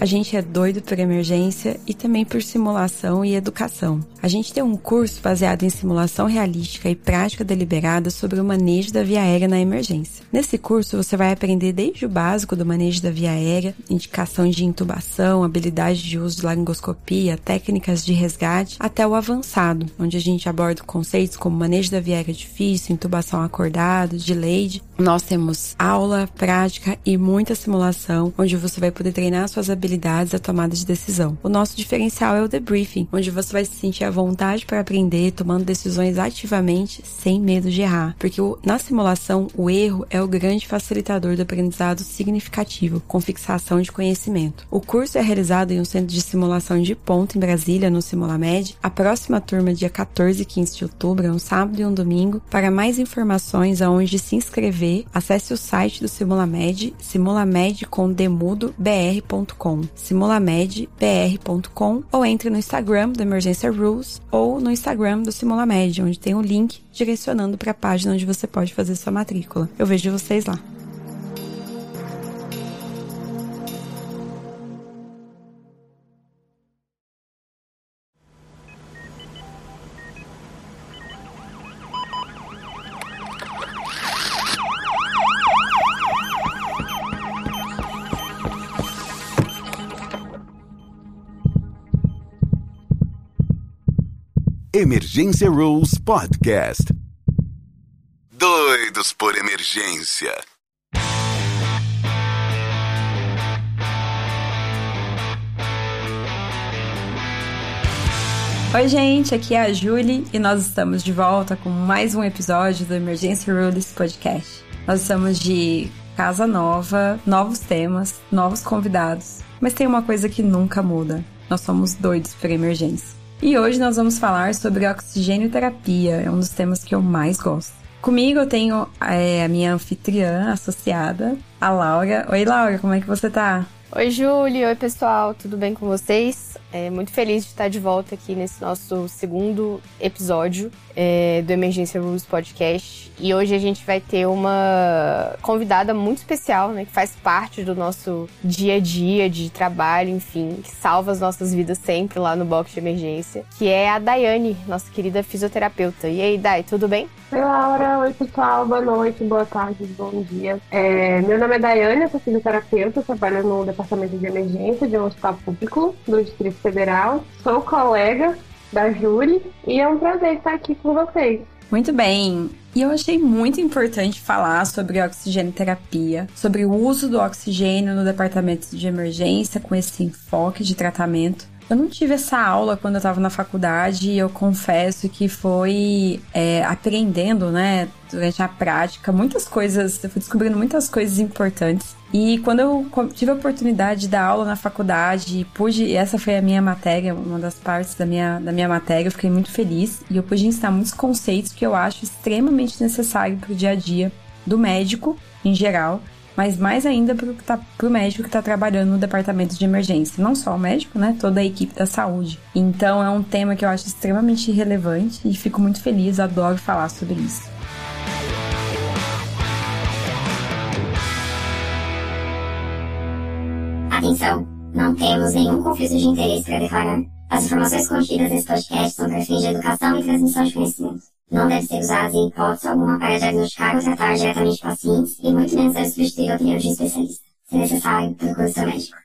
A gente é doido por emergência e também por simulação e educação. A gente tem um curso baseado em simulação realística e prática deliberada sobre o manejo da via aérea na emergência. Nesse curso você vai aprender desde o básico do manejo da via aérea, indicação de intubação, habilidade de uso de laringoscopia, técnicas de resgate, até o avançado, onde a gente aborda conceitos como manejo da via aérea difícil, intubação acordado, delayed. Nós temos aula, prática e muita simulação, onde você vai poder treinar suas habilidades habilidades à tomada de decisão. O nosso diferencial é o debriefing, onde você vai se sentir à vontade para aprender, tomando decisões ativamente, sem medo de errar. Porque na simulação, o erro é o grande facilitador do aprendizado significativo, com fixação de conhecimento. O curso é realizado em um centro de simulação de ponto em Brasília, no Simulamed. A próxima turma, dia 14 e 15 de outubro, é um sábado e um domingo. Para mais informações aonde se inscrever, acesse o site do Simulamed, simulamedbr.com ou entre no Instagram do Emergência Rules ou no Instagram do Simulamed, onde tem um link direcionando para a página onde você pode fazer sua matrícula. Eu vejo vocês lá. Emergência Rules Podcast. Doidos por emergência. Oi, gente, aqui é a Julie e nós estamos de volta com mais um episódio do Emergência Rules Podcast. Nós estamos de casa nova, novos temas, novos convidados, mas tem uma coisa que nunca muda: nós somos doidos por emergência. E hoje nós vamos falar sobre oxigênio terapia, é um dos temas que eu mais gosto. Comigo eu tenho é, a minha anfitriã associada, a Laura. Oi, Laura, como é que você tá? Oi, Júlia. Oi, pessoal. Tudo bem com vocês? É muito feliz de estar de volta aqui nesse nosso segundo episódio é, do Emergência Rules Podcast. E hoje a gente vai ter uma convidada muito especial, né? Que faz parte do nosso dia a dia de trabalho, enfim, que salva as nossas vidas sempre lá no box de emergência, que é a Daiane, nossa querida fisioterapeuta. E aí, Dai, tudo bem? Oi, Laura. Oi, pessoal. Boa noite, boa tarde, bom dia. É, meu nome é Daiane, eu sou fisioterapeuta, trabalho no departamento de emergência de um hospital público do Distrito Federal. Sou colega da Júlia e é um prazer estar aqui com vocês. Muito bem. E eu achei muito importante falar sobre oxigênio terapia, sobre o uso do oxigênio no departamento de emergência com esse enfoque de tratamento. Eu não tive essa aula quando eu estava na faculdade e eu confesso que foi é, aprendendo, né, durante a prática, muitas coisas, eu fui descobrindo muitas coisas importantes. E quando eu tive a oportunidade de dar aula na faculdade e pude, essa foi a minha matéria, uma das partes da minha, da minha matéria, eu fiquei muito feliz e eu pude ensinar muitos conceitos que eu acho extremamente necessário para o dia a dia do médico em geral mas mais ainda para o tá, médico que está trabalhando no departamento de emergência. Não só o médico, né? Toda a equipe da saúde. Então é um tema que eu acho extremamente relevante e fico muito feliz, adoro falar sobre isso. Atenção! Não temos nenhum conflito de interesse para declarar. As informações contidas nesse podcast são para fins de educação e transmissão de conhecimento não deve ser usado em hipótese alguma para diagnosticar ou tratar diretamente pacientes e muito menos deve substituir a opinião de um especialista. Se necessário, procure seu médico.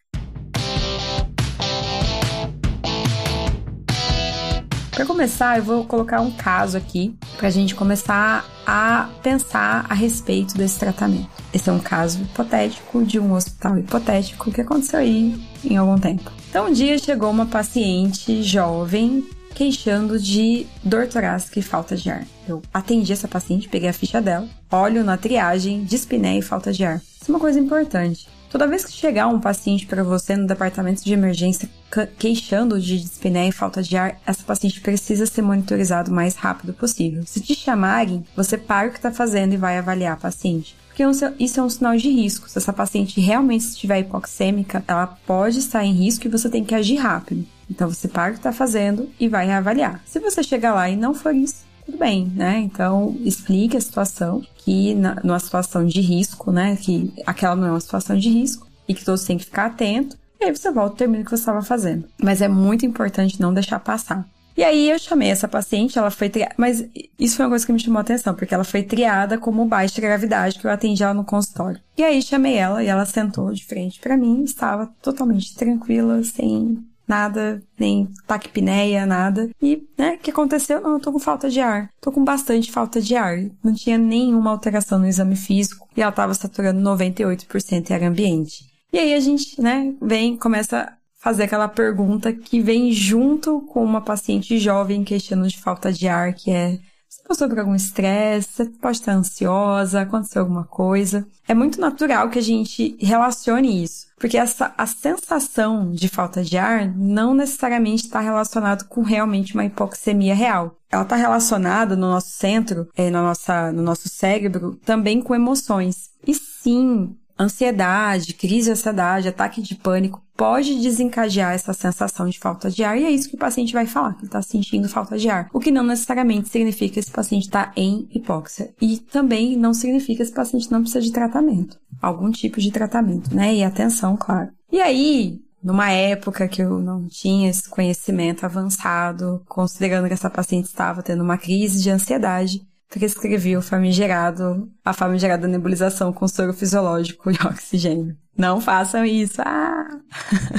Para começar, eu vou colocar um caso aqui para a gente começar a pensar a respeito desse tratamento. Esse é um caso hipotético de um hospital hipotético que aconteceu aí em algum tempo. Então, um dia chegou uma paciente jovem queixando de dor torácica e falta de ar. Eu atendi essa paciente, peguei a ficha dela, olho na triagem, dispneia e falta de ar. Isso é uma coisa importante. Toda vez que chegar um paciente para você no departamento de emergência queixando de dispneia e falta de ar, essa paciente precisa ser monitorizado o mais rápido possível. Se te chamarem, você para o que está fazendo e vai avaliar a paciente porque isso é um sinal de risco. Se essa paciente realmente estiver hipoxêmica, ela pode estar em risco e você tem que agir rápido. Então você para o que está fazendo e vai reavaliar. Se você chegar lá e não for isso, tudo bem, né? Então explique a situação, que na, numa situação de risco, né? Que aquela não é uma situação de risco e que todos têm que ficar atentos. E aí você volta e termina o que você estava fazendo. Mas é muito importante não deixar passar. E aí eu chamei essa paciente, ela foi triada, mas isso foi uma coisa que me chamou a atenção, porque ela foi triada como baixa gravidade, que eu atendi ela no consultório. E aí chamei ela e ela sentou de frente para mim, estava totalmente tranquila, sem nada, nem taquipneia, nada. E, né, o que aconteceu? Não, eu tô com falta de ar. Tô com bastante falta de ar. Não tinha nenhuma alteração no exame físico e ela tava saturando 98% em ar ambiente. E aí a gente, né, vem, começa fazer aquela pergunta que vem junto com uma paciente jovem questionando de falta de ar, que é passou por algum estresse? Você pode estar ansiosa? Aconteceu alguma coisa? É muito natural que a gente relacione isso, porque essa a sensação de falta de ar não necessariamente está relacionado com realmente uma hipoxemia real. Ela está relacionada no nosso centro, é, na nossa, no nosso cérebro, também com emoções. E sim, ansiedade, crise de ansiedade, ataque de pânico pode desencadear essa sensação de falta de ar e é isso que o paciente vai falar, que ele está sentindo falta de ar. O que não necessariamente significa que esse paciente está em hipóxia. E também não significa que esse paciente não precisa de tratamento. Algum tipo de tratamento, né? E atenção, claro. E aí, numa época que eu não tinha esse conhecimento avançado, considerando que essa paciente estava tendo uma crise de ansiedade, prescrevi o famigerado, a famigerada nebulização com soro fisiológico e oxigênio. Não façam isso. Ah!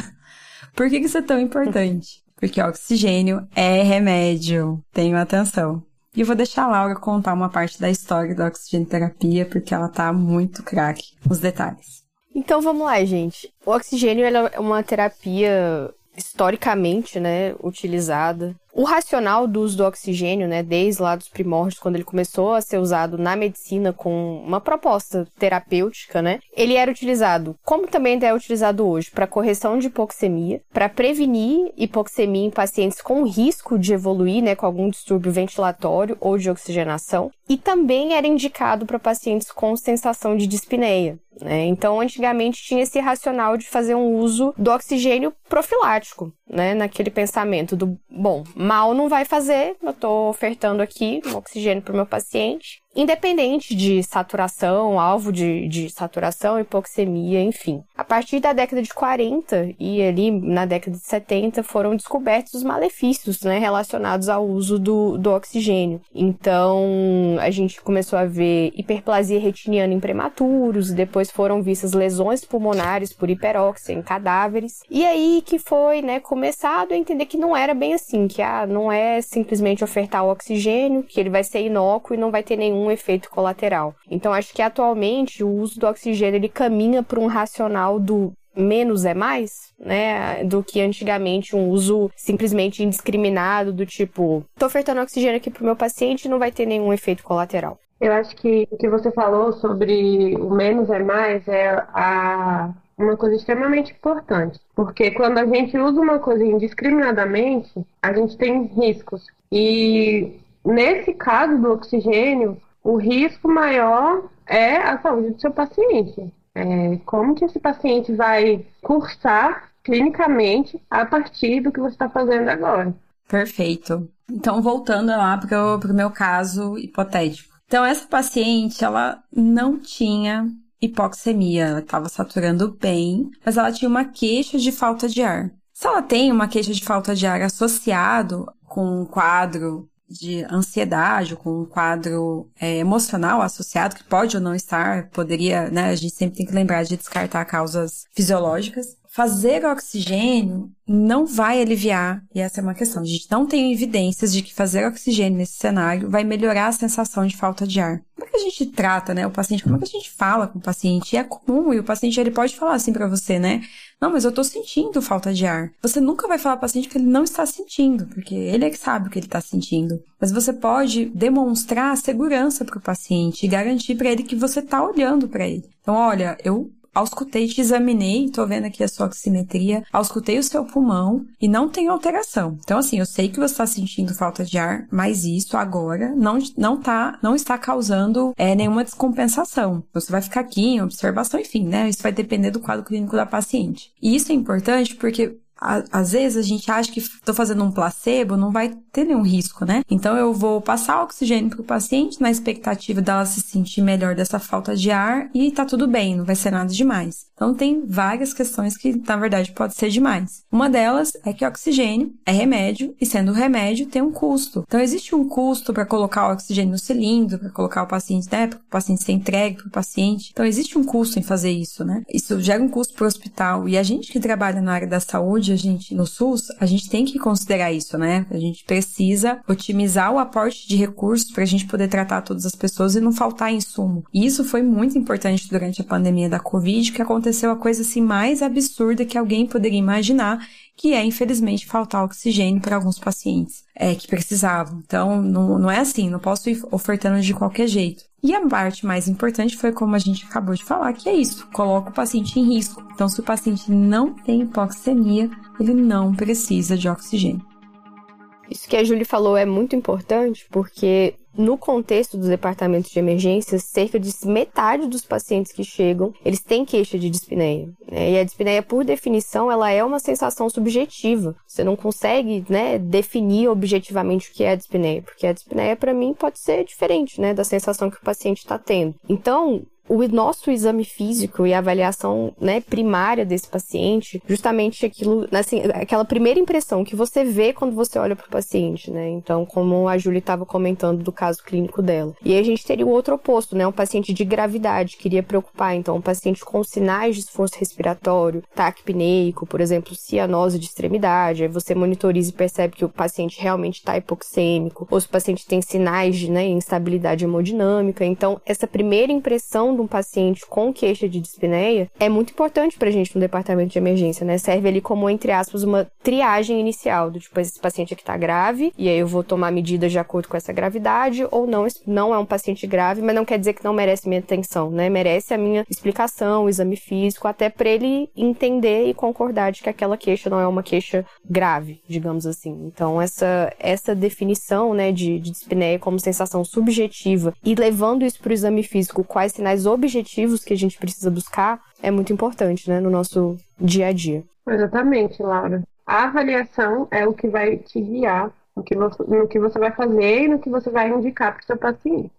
Por que isso é tão importante? Porque oxigênio é remédio. Tenham atenção. E eu vou deixar a Laura contar uma parte da história da oxigenoterapia, porque ela tá muito craque nos detalhes. Então vamos lá, gente. O oxigênio é uma terapia historicamente, né, utilizada o racional do uso do oxigênio, né, desde lá dos primórdios, quando ele começou a ser usado na medicina com uma proposta terapêutica, né, ele era utilizado, como também é utilizado hoje, para correção de hipoxemia, para prevenir hipoxemia em pacientes com risco de evoluir, né, com algum distúrbio ventilatório ou de oxigenação, e também era indicado para pacientes com sensação de dispneia. Né? Então, antigamente tinha esse racional de fazer um uso do oxigênio profilático, né? Naquele pensamento do, bom, mal não vai fazer, eu estou ofertando aqui um oxigênio para o meu paciente independente de saturação, alvo de, de saturação, hipoxemia, enfim. A partir da década de 40 e ali na década de 70 foram descobertos os malefícios né, relacionados ao uso do, do oxigênio. Então a gente começou a ver hiperplasia retiniana em prematuros, depois foram vistas lesões pulmonares por hiperóxia em cadáveres. E aí que foi né, começado a entender que não era bem assim, que ah, não é simplesmente ofertar o oxigênio, que ele vai ser inócuo e não vai ter nenhum efeito colateral. Então acho que atualmente o uso do oxigênio ele caminha para um racional do menos é mais, né, do que antigamente um uso simplesmente indiscriminado do tipo, tô ofertando oxigênio aqui pro meu paciente não vai ter nenhum efeito colateral. Eu acho que o que você falou sobre o menos é mais é a uma coisa extremamente importante, porque quando a gente usa uma coisa indiscriminadamente, a gente tem riscos. E nesse caso do oxigênio, o risco maior é a saúde do seu paciente. É, como que esse paciente vai cursar clinicamente a partir do que você está fazendo agora. Perfeito. Então, voltando lá para o meu caso hipotético. Então, essa paciente, ela não tinha hipoxemia, ela estava saturando bem, mas ela tinha uma queixa de falta de ar. Se ela tem uma queixa de falta de ar associado com um quadro de ansiedade, com um quadro é, emocional associado, que pode ou não estar, poderia, né? A gente sempre tem que lembrar de descartar causas fisiológicas. Fazer oxigênio não vai aliviar, e essa é uma questão. A gente não tem evidências de que fazer oxigênio nesse cenário vai melhorar a sensação de falta de ar. Como é que a gente trata, né, o paciente? Como é que a gente fala com o paciente? E é comum, e o paciente ele pode falar assim para você, né? Não, mas eu tô sentindo falta de ar. Você nunca vai falar para o paciente que ele não está sentindo, porque ele é que sabe o que ele está sentindo. Mas você pode demonstrar segurança para o paciente e garantir para ele que você está olhando para ele. Então, olha, eu auscultei, te examinei, tô vendo aqui a sua oximetria, auscultei o seu pulmão e não tem alteração. Então, assim, eu sei que você está sentindo falta de ar, mas isso agora não, não tá, não está causando é, nenhuma descompensação. Você vai ficar aqui em observação, enfim, né? Isso vai depender do quadro clínico da paciente. E isso é importante porque às vezes a gente acha que estou fazendo um placebo, não vai ter nenhum risco, né? Então eu vou passar oxigênio para o paciente na expectativa dela se sentir melhor dessa falta de ar e tá tudo bem, não vai ser nada demais. Então tem várias questões que na verdade pode ser demais. Uma delas é que oxigênio é remédio e sendo remédio tem um custo. Então existe um custo para colocar o oxigênio no cilindro, para colocar o paciente, né, para o paciente ser entregue para o paciente. Então existe um custo em fazer isso, né? Isso gera um custo para o hospital e a gente que trabalha na área da saúde, a gente no SUS, a gente tem que considerar isso, né? A gente precisa otimizar o aporte de recursos para a gente poder tratar todas as pessoas e não faltar insumo. E isso foi muito importante durante a pandemia da Covid, que aconteceu a coisa assim mais absurda que alguém poderia imaginar, que é, infelizmente, faltar oxigênio para alguns pacientes é, que precisavam. Então, não, não é assim, não posso ir ofertando de qualquer jeito. E a parte mais importante foi como a gente acabou de falar, que é isso, coloca o paciente em risco. Então, se o paciente não tem hipoxemia, ele não precisa de oxigênio. Isso que a Julie falou é muito importante, porque no contexto dos departamentos de emergência, cerca de metade dos pacientes que chegam, eles têm queixa de dispneia. Né? E a dispneia, por definição, ela é uma sensação subjetiva. Você não consegue né, definir objetivamente o que é a dispneia, porque a dispneia, para mim, pode ser diferente né, da sensação que o paciente está tendo. Então, o nosso exame físico e a avaliação né, primária desse paciente, justamente aquilo, assim, aquela primeira impressão que você vê quando você olha para o paciente, né? Então, como a Júlia estava comentando do caso clínico dela. E a gente teria o outro oposto, né? Um paciente de gravidade, que iria preocupar. Então, um paciente com sinais de esforço respiratório, taquipneico, por exemplo, cianose de extremidade. Aí você monitoriza e percebe que o paciente realmente está hipoxêmico, ou se o paciente tem sinais de né, instabilidade hemodinâmica. Então, essa primeira impressão um paciente com queixa de dispneia é muito importante pra gente no departamento de emergência, né? Serve ali como, entre aspas, uma triagem inicial, do tipo, esse paciente aqui tá grave, e aí eu vou tomar medidas de acordo com essa gravidade, ou não, não é um paciente grave, mas não quer dizer que não merece minha atenção, né? Merece a minha explicação, o exame físico, até para ele entender e concordar de que aquela queixa não é uma queixa grave, digamos assim. Então, essa, essa definição, né, de, de dispneia como sensação subjetiva e levando isso para o exame físico, quais sinais objetivos que a gente precisa buscar é muito importante, né, no nosso dia a dia. Exatamente, Laura. A avaliação é o que vai te guiar no que você, no que você vai fazer e no que você vai indicar para o seu paciente.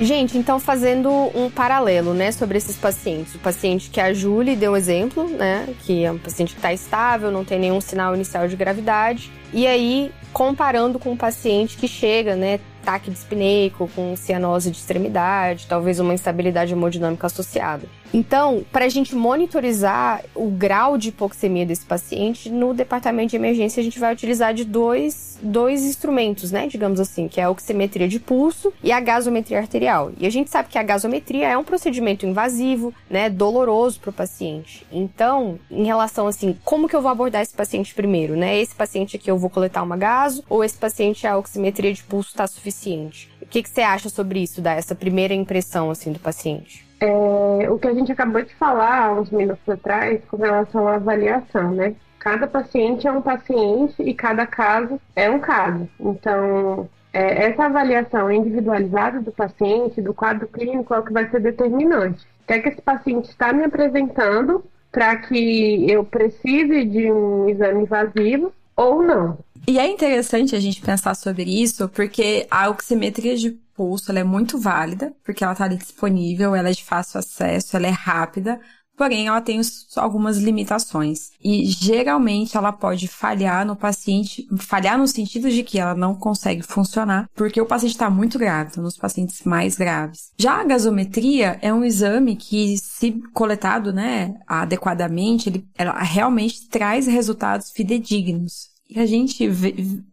Gente, então fazendo um paralelo, né, sobre esses pacientes. O paciente que a Julie deu exemplo, né, que é um paciente que está estável, não tem nenhum sinal inicial de gravidade. E aí, comparando com um paciente que chega, né, ataque dispneico, com cianose de extremidade, talvez uma instabilidade hemodinâmica associada. Então, para a gente monitorizar o grau de hipoxemia desse paciente, no departamento de emergência a gente vai utilizar de dois, dois instrumentos, né, digamos assim, que é a oximetria de pulso e a gasometria arterial. E a gente sabe que a gasometria é um procedimento invasivo, né, doloroso para o paciente. Então, em relação assim, como que eu vou abordar esse paciente primeiro, né? Esse paciente aqui eu vou coletar uma gaso ou esse paciente a oximetria de pulso está suficiente? O que, que você acha sobre isso, dessa primeira impressão assim do paciente? É, o que a gente acabou de falar uns minutos atrás com relação à avaliação, né? Cada paciente é um paciente e cada caso é um caso. Então, é, essa avaliação individualizada do paciente, do quadro clínico, é o que vai ser determinante. O que é que esse paciente está me apresentando para que eu precise de um exame invasivo ou não? E é interessante a gente pensar sobre isso, porque a oximetria de pulso é muito válida, porque ela está disponível, ela é de fácil acesso, ela é rápida, porém ela tem algumas limitações. E geralmente ela pode falhar no paciente, falhar no sentido de que ela não consegue funcionar, porque o paciente está muito grave, nos pacientes mais graves. Já a gasometria é um exame que, se coletado né, adequadamente, ele, ela realmente traz resultados fidedignos. E a gente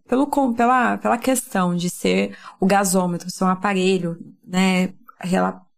pelo, pela, pela questão de ser o gasômetro, ser um aparelho, né,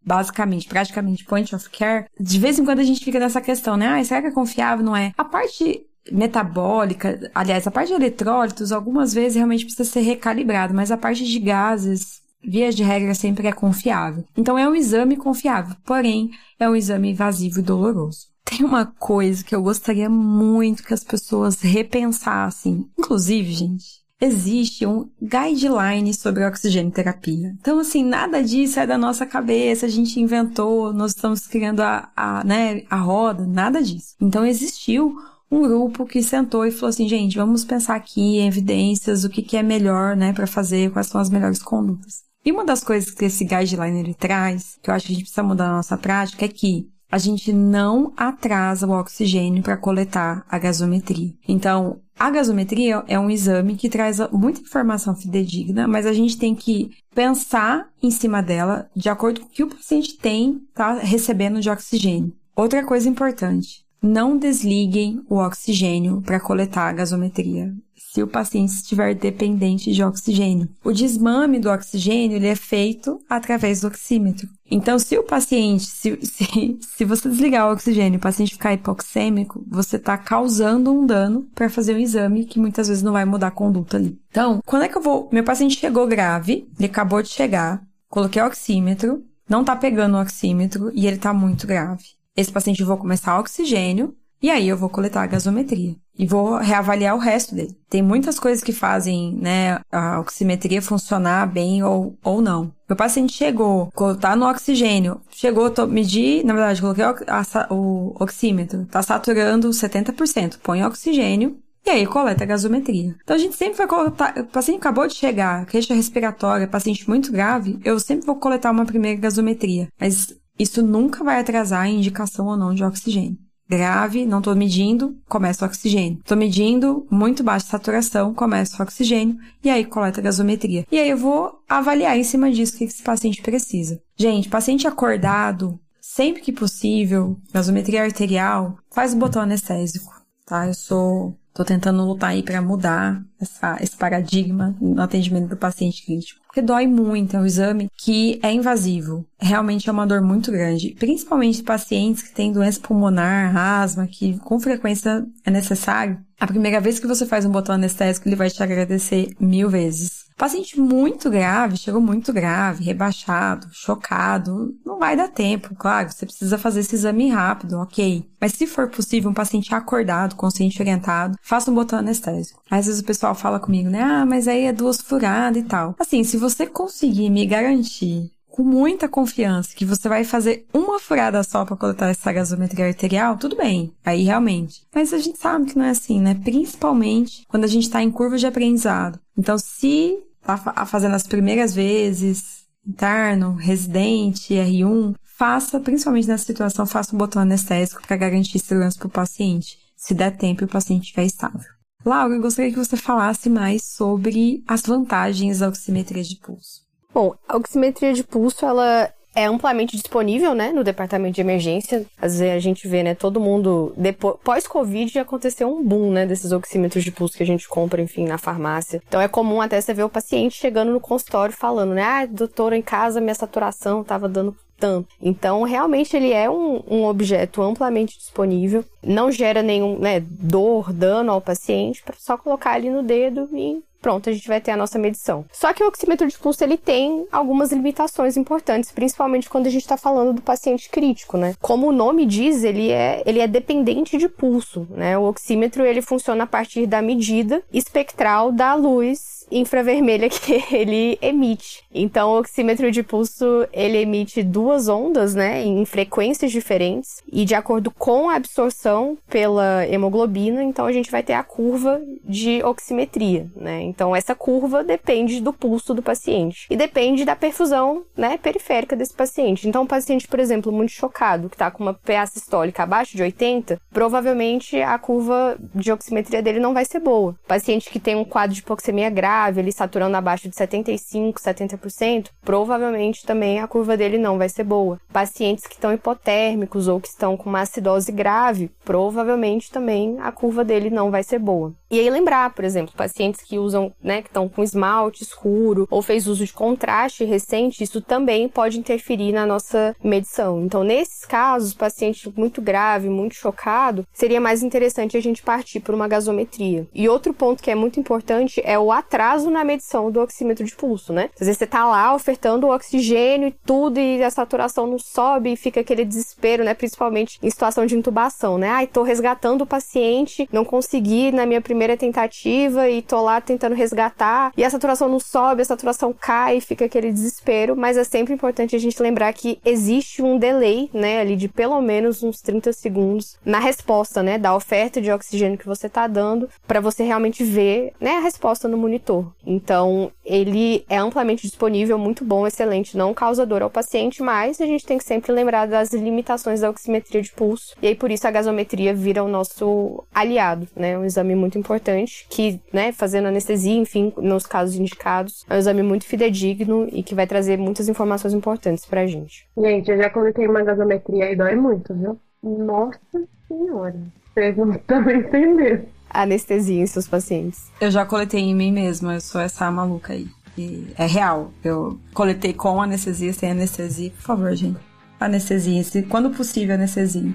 basicamente, praticamente point of care, de vez em quando a gente fica nessa questão, né? Ah, será que é confiável? Não é? A parte metabólica, aliás, a parte de eletrólitos, algumas vezes realmente precisa ser recalibrado, mas a parte de gases, via de regra, sempre é confiável. Então é um exame confiável, porém é um exame invasivo e doloroso. Tem uma coisa que eu gostaria muito que as pessoas repensassem. Inclusive, gente, existe um guideline sobre oxigênio terapia. Então, assim, nada disso é da nossa cabeça, a gente inventou, nós estamos criando a, a, né, a roda, nada disso. Então, existiu um grupo que sentou e falou assim, gente, vamos pensar aqui em evidências, o que, que é melhor, né, para fazer, quais são as melhores condutas. E uma das coisas que esse guideline ele traz, que eu acho que a gente precisa mudar na nossa prática, é que a gente não atrasa o oxigênio para coletar a gasometria. Então, a gasometria é um exame que traz muita informação fidedigna, mas a gente tem que pensar em cima dela de acordo com o que o paciente tem, tá recebendo de oxigênio. Outra coisa importante, não desliguem o oxigênio para coletar a gasometria se o paciente estiver dependente de oxigênio. O desmame do oxigênio ele é feito através do oxímetro. Então, se o paciente, se, se, se você desligar o oxigênio e o paciente ficar hipoxêmico, você está causando um dano para fazer um exame que muitas vezes não vai mudar a conduta ali. Então, quando é que eu vou? Meu paciente chegou grave, ele acabou de chegar, coloquei o oxímetro, não está pegando o oxímetro e ele está muito grave. Esse paciente eu vou começar oxigênio e aí eu vou coletar a gasometria e vou reavaliar o resto dele. Tem muitas coisas que fazem, né, a oximetria funcionar bem ou, ou não. Meu paciente chegou, tá no oxigênio, chegou, tô, medi, na verdade, coloquei o, a, o oxímetro, tá saturando 70%, põe oxigênio, e aí coleta a gasometria. Então a gente sempre vai coletar, o paciente acabou de chegar, queixa respiratória, paciente muito grave, eu sempre vou coletar uma primeira gasometria, mas isso nunca vai atrasar a indicação ou não de oxigênio grave, não estou medindo, começa o oxigênio. Estou medindo, muito baixa saturação, começa o oxigênio, e aí coleta a gasometria. E aí eu vou avaliar em cima disso o que esse paciente precisa. Gente, paciente acordado, sempre que possível, gasometria arterial, faz o botão anestésico, tá? Eu sou Tô tentando lutar aí para mudar essa, esse paradigma no atendimento do paciente crítico. Porque dói muito, é um exame que é invasivo. Realmente é uma dor muito grande. Principalmente pacientes que têm doença pulmonar, asma, que com frequência é necessário. A primeira vez que você faz um botão anestésico, ele vai te agradecer mil vezes. Paciente muito grave, chegou muito grave, rebaixado, chocado, não vai dar tempo, claro, você precisa fazer esse exame rápido, ok. Mas se for possível, um paciente acordado, consciente orientado, faça um botão anestésico. Às vezes o pessoal fala comigo, né? Ah, mas aí é duas furadas e tal. Assim, se você conseguir me garantir com muita confiança que você vai fazer uma furada só para coletar essa gasometria arterial, tudo bem, aí realmente. Mas a gente sabe que não é assim, né? Principalmente quando a gente está em curva de aprendizado. Então, se tá fazendo as primeiras vezes, interno, residente, R1, faça, principalmente nessa situação, faça um botão anestésico para garantir segurança para o paciente, se der tempo e o paciente estiver estável. Laura, eu gostaria que você falasse mais sobre as vantagens da oximetria de pulso. Bom, a oximetria de pulso, ela é amplamente disponível, né, no departamento de emergência. Às vezes a gente vê, né, todo mundo depois pós-Covid aconteceu um boom, né, desses oxímetros de pulso que a gente compra, enfim, na farmácia. Então é comum até você ver o paciente chegando no consultório falando, né, ah, doutora, em casa minha saturação tava dando tanto. Então, realmente, ele é um, um, objeto amplamente disponível, não gera nenhum né, dor, dano ao paciente, para só colocar ali no dedo e pronto, a gente vai ter a nossa medição. Só que o oxímetro de pulso ele tem algumas limitações importantes, principalmente quando a gente está falando do paciente crítico, né? Como o nome diz, ele é, ele é dependente de pulso, né? O oxímetro ele funciona a partir da medida espectral da luz infravermelha que ele emite. Então, o oxímetro de pulso, ele emite duas ondas, né, em frequências diferentes, e de acordo com a absorção pela hemoglobina, então a gente vai ter a curva de oximetria, né? Então, essa curva depende do pulso do paciente e depende da perfusão, né, periférica desse paciente. Então, um paciente, por exemplo, muito chocado, que está com uma PA sistólica abaixo de 80, provavelmente a curva de oximetria dele não vai ser boa. Paciente que tem um quadro de hipoxemia grave, grave, ele saturando abaixo de 75, 70%, provavelmente também a curva dele não vai ser boa. Pacientes que estão hipotérmicos ou que estão com uma acidose grave, provavelmente também a curva dele não vai ser boa. E aí lembrar, por exemplo, pacientes que usam, né, que estão com esmalte escuro ou fez uso de contraste recente, isso também pode interferir na nossa medição. Então, nesses casos, paciente muito grave, muito chocado, seria mais interessante a gente partir por uma gasometria. E outro ponto que é muito importante é o atraso atraso na medição do oxímetro de pulso, né? Às vezes você tá lá ofertando oxigênio e tudo e a saturação não sobe e fica aquele desespero, né? Principalmente em situação de intubação, né? Ai, tô resgatando o paciente, não consegui na minha primeira tentativa e tô lá tentando resgatar e a saturação não sobe, a saturação cai, fica aquele desespero, mas é sempre importante a gente lembrar que existe um delay, né, ali de pelo menos uns 30 segundos na resposta, né, da oferta de oxigênio que você tá dando para você realmente ver, né, a resposta no monitor. Então, ele é amplamente disponível, muito bom, excelente, não causa dor ao paciente, mas a gente tem que sempre lembrar das limitações da oximetria de pulso. E aí por isso a gasometria vira o nosso aliado, né, um exame muito importante que, né, fazendo anestesia, enfim, nos casos indicados, é um exame muito fidedigno e que vai trazer muitas informações importantes pra gente. Gente, eu já coletei uma gasometria e dói muito, viu? Nossa senhora. Vocês não estão entendendo. Anestesia em seus pacientes. Eu já coletei em mim mesma, eu sou essa maluca aí. E é real. Eu coletei com anestesia, sem anestesia. Por favor, gente. Anestesia, se, quando possível, anestesia.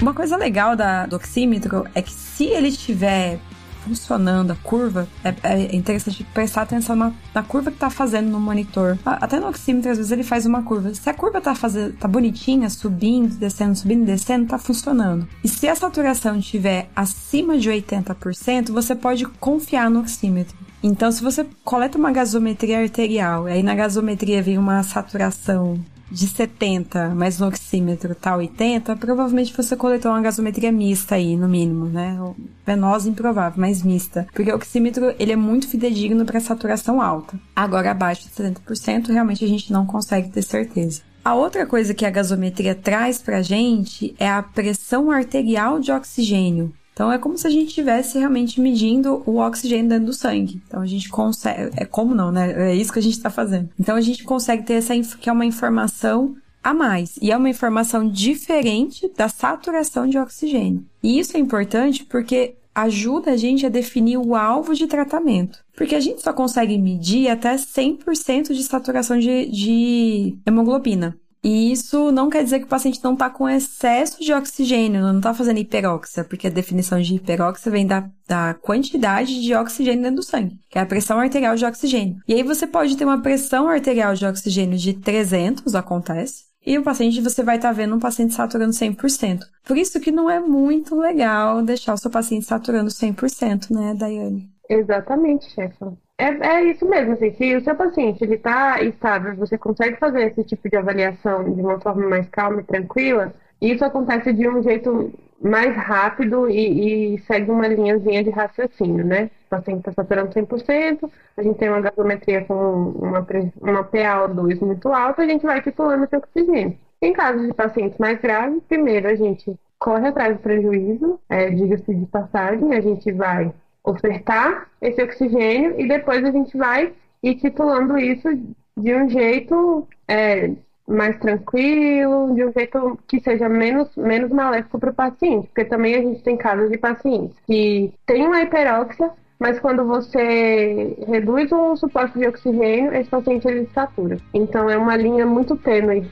Uma coisa legal da, do oxímetro é que se ele estiver funcionando a curva, é, é interessante prestar atenção na, na curva que tá fazendo no monitor. Até no oxímetro, às vezes ele faz uma curva. Se a curva tá, fazendo, tá bonitinha, subindo, descendo, subindo, descendo, tá funcionando. E se a saturação estiver acima de 80%, você pode confiar no oxímetro. Então, se você coleta uma gasometria arterial, aí na gasometria vem uma saturação de 70, mas no oxímetro tá 80, provavelmente você coletou uma gasometria mista aí, no mínimo, né? Venosa improvável, mas mista. Porque o oxímetro, ele é muito fidedigno para saturação alta. Agora, abaixo de 70%, realmente a gente não consegue ter certeza. A outra coisa que a gasometria traz pra gente é a pressão arterial de oxigênio. Então é como se a gente estivesse realmente medindo o oxigênio dentro do sangue. Então a gente consegue. É como não, né? É isso que a gente está fazendo. Então a gente consegue ter essa que é uma informação a mais. E é uma informação diferente da saturação de oxigênio. E isso é importante porque ajuda a gente a definir o alvo de tratamento. Porque a gente só consegue medir até 100% de saturação de, de hemoglobina. E isso não quer dizer que o paciente não está com excesso de oxigênio, não está fazendo hiperóxia, porque a definição de hiperóxia vem da, da quantidade de oxigênio dentro do sangue, que é a pressão arterial de oxigênio. E aí você pode ter uma pressão arterial de oxigênio de 300, acontece, e o paciente, você vai estar tá vendo um paciente saturando 100%. Por isso que não é muito legal deixar o seu paciente saturando 100%, né, Daiane? Exatamente, chefa. É, é isso mesmo, assim, se o seu paciente ele está estável, você consegue fazer esse tipo de avaliação de uma forma mais calma e tranquila, isso acontece de um jeito mais rápido e, e segue uma linhazinha de raciocínio, né? O paciente está saturando 100%, a gente tem uma gasometria com uma, uma PaO2 muito alta, a gente vai titulando esse oxigênio. Em casos de pacientes mais graves, primeiro a gente corre atrás do prejuízo, é, diga-se de passagem, a gente vai ofertar esse oxigênio e depois a gente vai ir titulando isso de um jeito é, mais tranquilo, de um jeito que seja menos, menos maléfico para o paciente, porque também a gente tem casos de pacientes que têm uma hiperóxia, mas quando você reduz o suporte de oxigênio, esse paciente ele satura. Então é uma linha muito tênue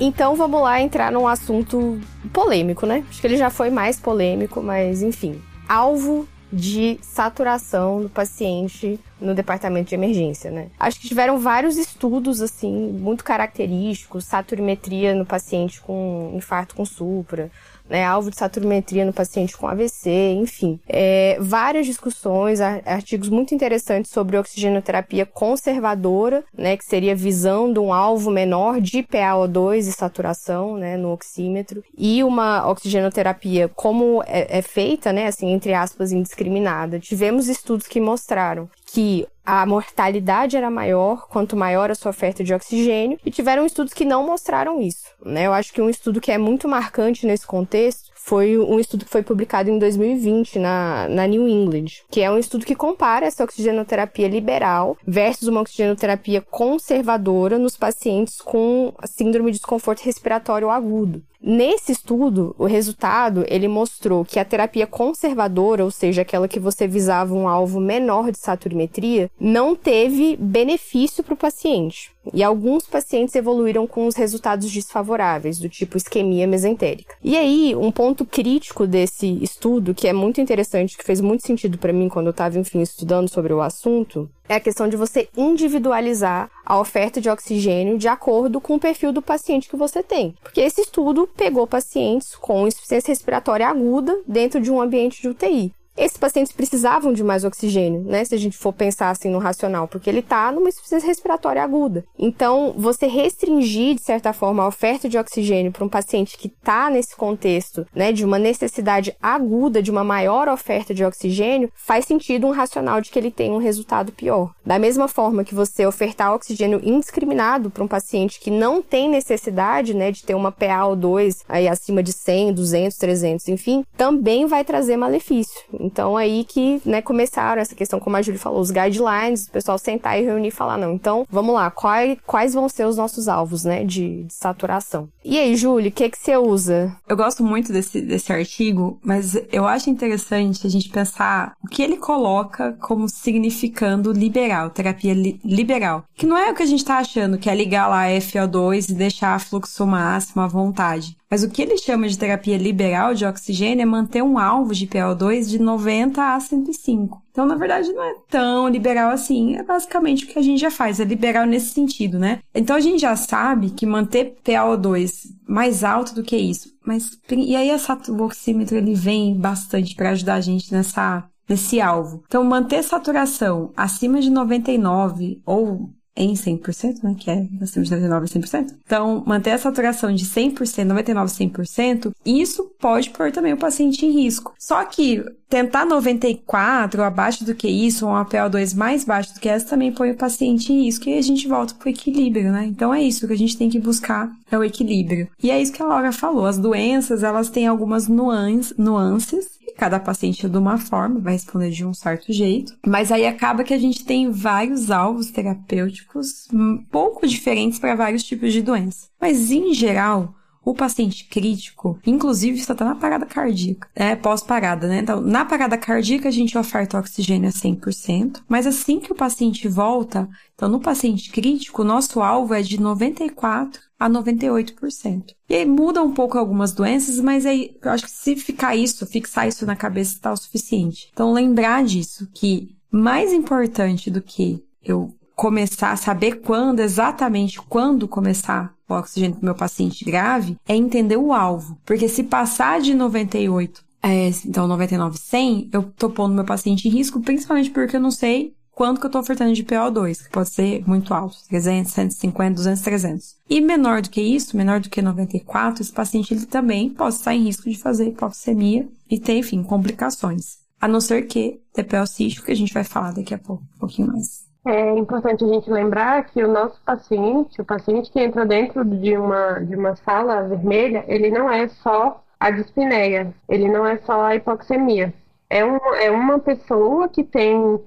Então vamos lá entrar num assunto polêmico, né? Acho que ele já foi mais polêmico, mas enfim. Alvo de saturação do paciente no departamento de emergência, né? Acho que tiveram vários estudos, assim, muito característicos, saturimetria no paciente com infarto com supra, né, alvo de saturimetria no paciente com AVC, enfim. É, várias discussões, artigos muito interessantes sobre oxigenoterapia conservadora, né, que seria visando um alvo menor de PaO2 e saturação, né, no oxímetro, e uma oxigenoterapia como é, é feita, né, assim, entre aspas, indiscriminada. Tivemos estudos que mostraram que a mortalidade era maior quanto maior a sua oferta de oxigênio, e tiveram estudos que não mostraram isso. Né? Eu acho que um estudo que é muito marcante nesse contexto foi um estudo que foi publicado em 2020 na, na New England, que é um estudo que compara essa oxigenoterapia liberal versus uma oxigenoterapia conservadora nos pacientes com síndrome de desconforto respiratório agudo. Nesse estudo, o resultado, ele mostrou que a terapia conservadora, ou seja, aquela que você visava um alvo menor de saturimetria, não teve benefício para o paciente. E alguns pacientes evoluíram com os resultados desfavoráveis, do tipo isquemia mesentérica. E aí, um ponto crítico desse estudo, que é muito interessante, que fez muito sentido para mim quando eu estava, enfim, estudando sobre o assunto, é a questão de você individualizar a oferta de oxigênio de acordo com o perfil do paciente que você tem. Porque esse estudo pegou pacientes com insuficiência respiratória aguda dentro de um ambiente de UTI. Esses pacientes precisavam de mais oxigênio, né? Se a gente for pensar assim no racional, porque ele está numa insuficiência respiratória aguda. Então, você restringir, de certa forma, a oferta de oxigênio para um paciente que está nesse contexto, né, de uma necessidade aguda de uma maior oferta de oxigênio, faz sentido um racional de que ele tem um resultado pior. Da mesma forma que você ofertar oxigênio indiscriminado para um paciente que não tem necessidade, né, de ter uma PaO2 aí acima de 100, 200, 300, enfim, também vai trazer malefício. Então aí que, né, começaram essa questão, como a Júlia falou, os guidelines, o pessoal sentar e reunir e falar, não, então, vamos lá, quais, quais vão ser os nossos alvos, né, de, de saturação. E aí, Júlia, o que que você usa? Eu gosto muito desse, desse artigo, mas eu acho interessante a gente pensar o que ele coloca como significando liberal, terapia li liberal. Que não é o que a gente tá achando, que é ligar lá a FO2 e deixar fluxo máximo à vontade. Mas o que ele chama de terapia liberal de oxigênio é manter um alvo de PO2 de 90 a 105. Então, na verdade, não é tão liberal assim. É basicamente o que a gente já faz, é liberal nesse sentido, né? Então, a gente já sabe que manter PO2 mais alto do que isso. Mas, e aí, o oxímetro ele vem bastante para ajudar a gente nessa, nesse alvo. Então, manter saturação acima de 99 ou em 100%, né, que é acima de 99 a 100%. Então, manter a saturação de 100%, 99 100%, isso pode pôr também o paciente em risco. Só que tentar 94 abaixo do que isso, ou uma PO2 mais baixo do que essa, também põe o paciente em risco e a gente volta pro equilíbrio, né? Então é isso que a gente tem que buscar, é o equilíbrio. E é isso que a Laura falou, as doenças, elas têm algumas nuances, nuances cada paciente é de uma forma, vai responder de um certo jeito. Mas aí acaba que a gente tem vários alvos terapêuticos um pouco diferentes para vários tipos de doença. Mas em geral, o paciente crítico, inclusive está na parada cardíaca, é pós-parada, né? Então, na parada cardíaca a gente oferta oxigênio a 100%, mas assim que o paciente volta, então no paciente crítico, nosso alvo é de 94 a 98%. E aí muda um pouco algumas doenças, mas aí eu acho que se ficar isso, fixar isso na cabeça está o suficiente. Então lembrar disso, que mais importante do que eu começar saber quando, exatamente quando começar o oxigênio para meu paciente grave, é entender o alvo. Porque se passar de 98, é, então 99, 100, eu tô pondo meu paciente em risco, principalmente porque eu não sei quanto que eu estou ofertando de PO2, que pode ser muito alto, 300, 150, 200, 300. E menor do que isso, menor do que 94, esse paciente ele também pode estar em risco de fazer hipoxemia e ter, enfim, complicações. A não ser que TPO cístico, que a gente vai falar daqui a pouco, um pouquinho mais. É importante a gente lembrar que o nosso paciente, o paciente que entra dentro de uma, de uma sala vermelha, ele não é só a dispneia, ele não é só a hipoxemia. É, um, é uma pessoa que tem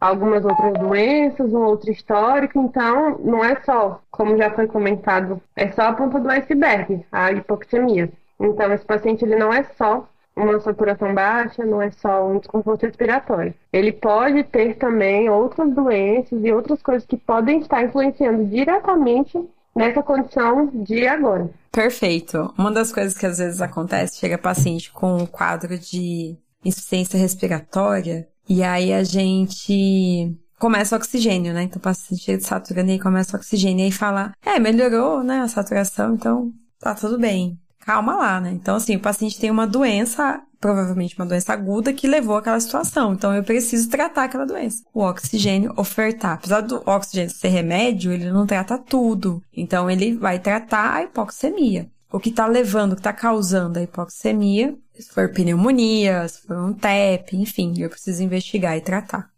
algumas outras doenças, um outro histórico, então não é só, como já foi comentado, é só a ponta do iceberg, a hipoxemia. Então esse paciente ele não é só uma saturação baixa, não é só um desconforto respiratório. Ele pode ter também outras doenças e outras coisas que podem estar influenciando diretamente nessa condição de agora. Perfeito. Uma das coisas que às vezes acontece, chega paciente com um quadro de insuficiência respiratória e aí a gente começa o oxigênio, né? Então o paciente saturando e começa o oxigênio e aí fala, é, melhorou, né, a saturação, então tá tudo bem. Calma lá, né? Então, assim, o paciente tem uma doença, provavelmente uma doença aguda, que levou àquela situação. Então, eu preciso tratar aquela doença. O oxigênio ofertar. Apesar do oxigênio ser remédio, ele não trata tudo. Então, ele vai tratar a hipoxemia. O que está levando, o que está causando a hipoxemia se for pneumonia, se for um TEP, enfim, eu preciso investigar e tratar.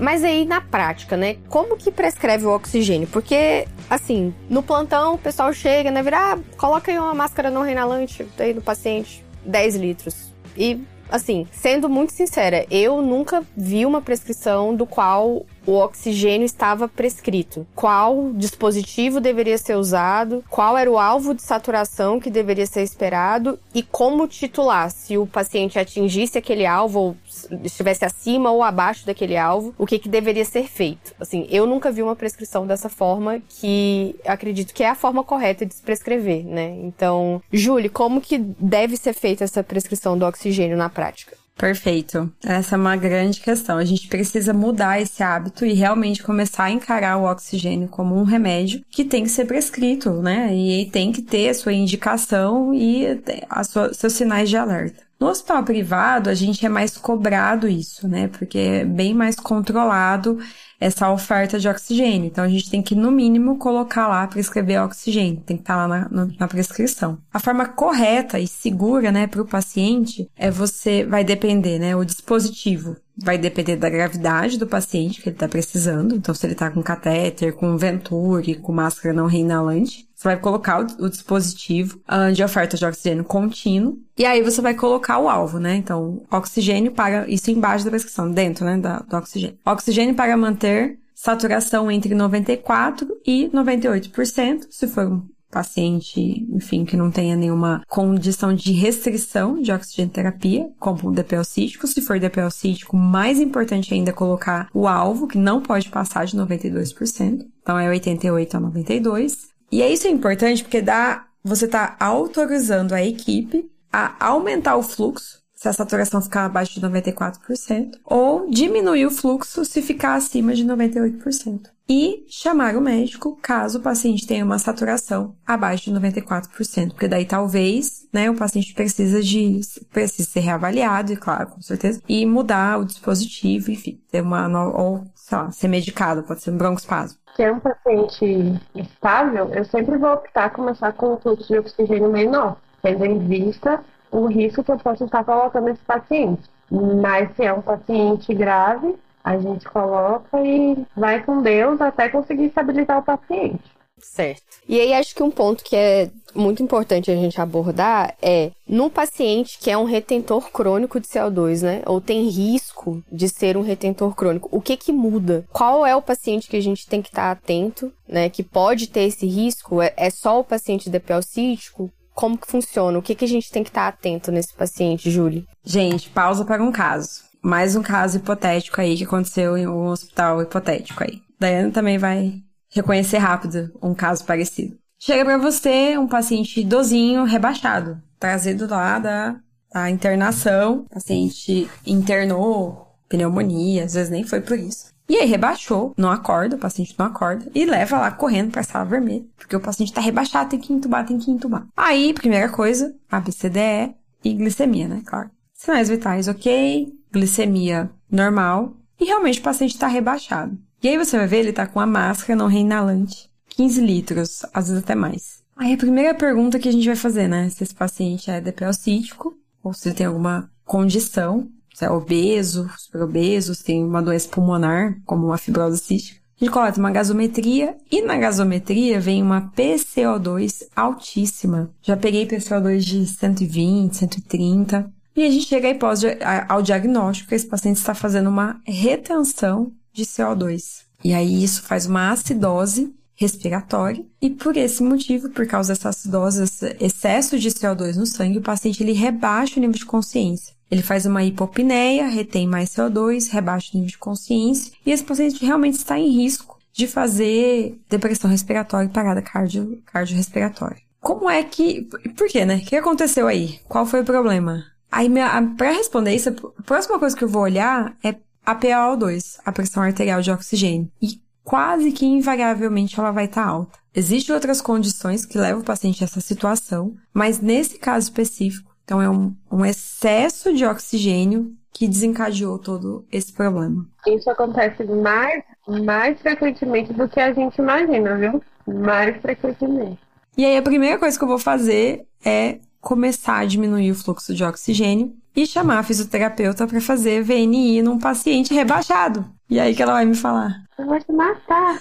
Mas aí na prática, né? Como que prescreve o oxigênio? Porque, assim, no plantão o pessoal chega, né? Vira, ah, coloca aí uma máscara não reinalante aí no paciente, 10 litros. E, assim, sendo muito sincera, eu nunca vi uma prescrição do qual o oxigênio estava prescrito. Qual dispositivo deveria ser usado, qual era o alvo de saturação que deveria ser esperado e como titular, se o paciente atingisse aquele alvo ou estivesse acima ou abaixo daquele alvo, o que, que deveria ser feito. Assim, eu nunca vi uma prescrição dessa forma que acredito que é a forma correta de se prescrever, né? Então, Júlia, como que deve ser feita essa prescrição do oxigênio na prática? Perfeito. Essa é uma grande questão. A gente precisa mudar esse hábito e realmente começar a encarar o oxigênio como um remédio que tem que ser prescrito, né? E tem que ter a sua indicação e a sua, seus sinais de alerta. No hospital privado, a gente é mais cobrado isso, né? Porque é bem mais controlado essa oferta de oxigênio. Então, a gente tem que, no mínimo, colocar lá, prescrever oxigênio. Tem que estar lá na, na prescrição. A forma correta e segura, né, para o paciente é você, vai depender, né, o dispositivo vai depender da gravidade do paciente que ele está precisando. Então, se ele está com catéter, com venturi, com máscara não reinalante, você vai colocar o, dispositivo uh, de oferta de oxigênio contínuo. E aí você vai colocar o alvo, né? Então, oxigênio para. Isso embaixo da prescrição, dentro, né? Do oxigênio. Oxigênio para manter saturação entre 94% e 98%, se for um paciente, enfim, que não tenha nenhuma condição de restrição de oxigenoterapia, como o DPL cítico. Se for DPL cítico, mais importante ainda é colocar o alvo, que não pode passar de 92%. Então é 88 a 92. E é isso é importante porque dá, você está autorizando a equipe a aumentar o fluxo se a saturação ficar abaixo de 94%, ou diminuir o fluxo se ficar acima de 98%. E chamar o médico caso o paciente tenha uma saturação abaixo de 94%, porque daí talvez, né, o paciente precisa de precisa ser reavaliado, e claro, com certeza, e mudar o dispositivo, enfim, ter uma ou, sei lá, ser medicado, pode ser um broncoespasmo que é um paciente estável, eu sempre vou optar começar com um fluxo de oxigênio menor, tendo em vista o risco que eu posso estar colocando esse paciente. Mas se é um paciente grave, a gente coloca e vai com Deus até conseguir estabilizar o paciente. Certo. E aí acho que um ponto que é muito importante a gente abordar é no paciente que é um retentor crônico de CO2, né? Ou tem risco de ser um retentor crônico. O que que muda? Qual é o paciente que a gente tem que estar atento, né? Que pode ter esse risco? É, é só o paciente DPL cítico? Como que funciona? O que que a gente tem que estar atento nesse paciente, Julie? Gente, pausa para um caso. Mais um caso hipotético aí que aconteceu em um hospital hipotético aí. Daiane também vai reconhecer rápido um caso parecido. Chega para você um paciente idosinho rebaixado, trazido lá da, da internação, o paciente internou, pneumonia, às vezes nem foi por isso. E aí rebaixou, não acorda, o paciente não acorda, e leva lá correndo pra sala vermelha, porque o paciente tá rebaixado, tem que entubar, tem que entubar. Aí, primeira coisa, ABCDE e glicemia, né? Claro. Sinais vitais ok, glicemia normal, e realmente o paciente tá rebaixado. E aí você vai ver, ele tá com a máscara não reinalante, 15 litros, às vezes até mais. Aí a primeira pergunta que a gente vai fazer, né? Se esse paciente é DPL cítico, ou se tem alguma condição, se é obeso, super obeso, se tem uma doença pulmonar, como uma fibrose cística. A gente coleta uma gasometria e na gasometria vem uma PCO2 altíssima. Já peguei PCO2 de 120, 130. E a gente chega aí pós ao diagnóstico que esse paciente está fazendo uma retenção de CO2. E aí isso faz uma acidose respiratória e por esse motivo, por causa dessa acidose, esse excesso de CO2 no sangue, o paciente ele rebaixa o nível de consciência. Ele faz uma hipopneia, retém mais CO2, rebaixa o nível de consciência e esse paciente realmente está em risco de fazer depressão respiratória e parada cardio, cardiorrespiratória. Como é que... Por quê, né? O que aconteceu aí? Qual foi o problema? Aí, para responder isso, a próxima coisa que eu vou olhar é a PaO2, a pressão arterial de oxigênio. E quase que invariavelmente ela vai estar tá alta. Existem outras condições que levam o paciente a essa situação, mas nesse caso específico, então é um, um excesso de oxigênio que desencadeou todo esse problema. Isso acontece mais, mais frequentemente do que a gente imagina, viu? Mais frequentemente. E aí a primeira coisa que eu vou fazer é começar a diminuir o fluxo de oxigênio e chamar a fisioterapeuta para fazer VNI num paciente rebaixado. E aí que ela vai me falar? Eu vou te matar.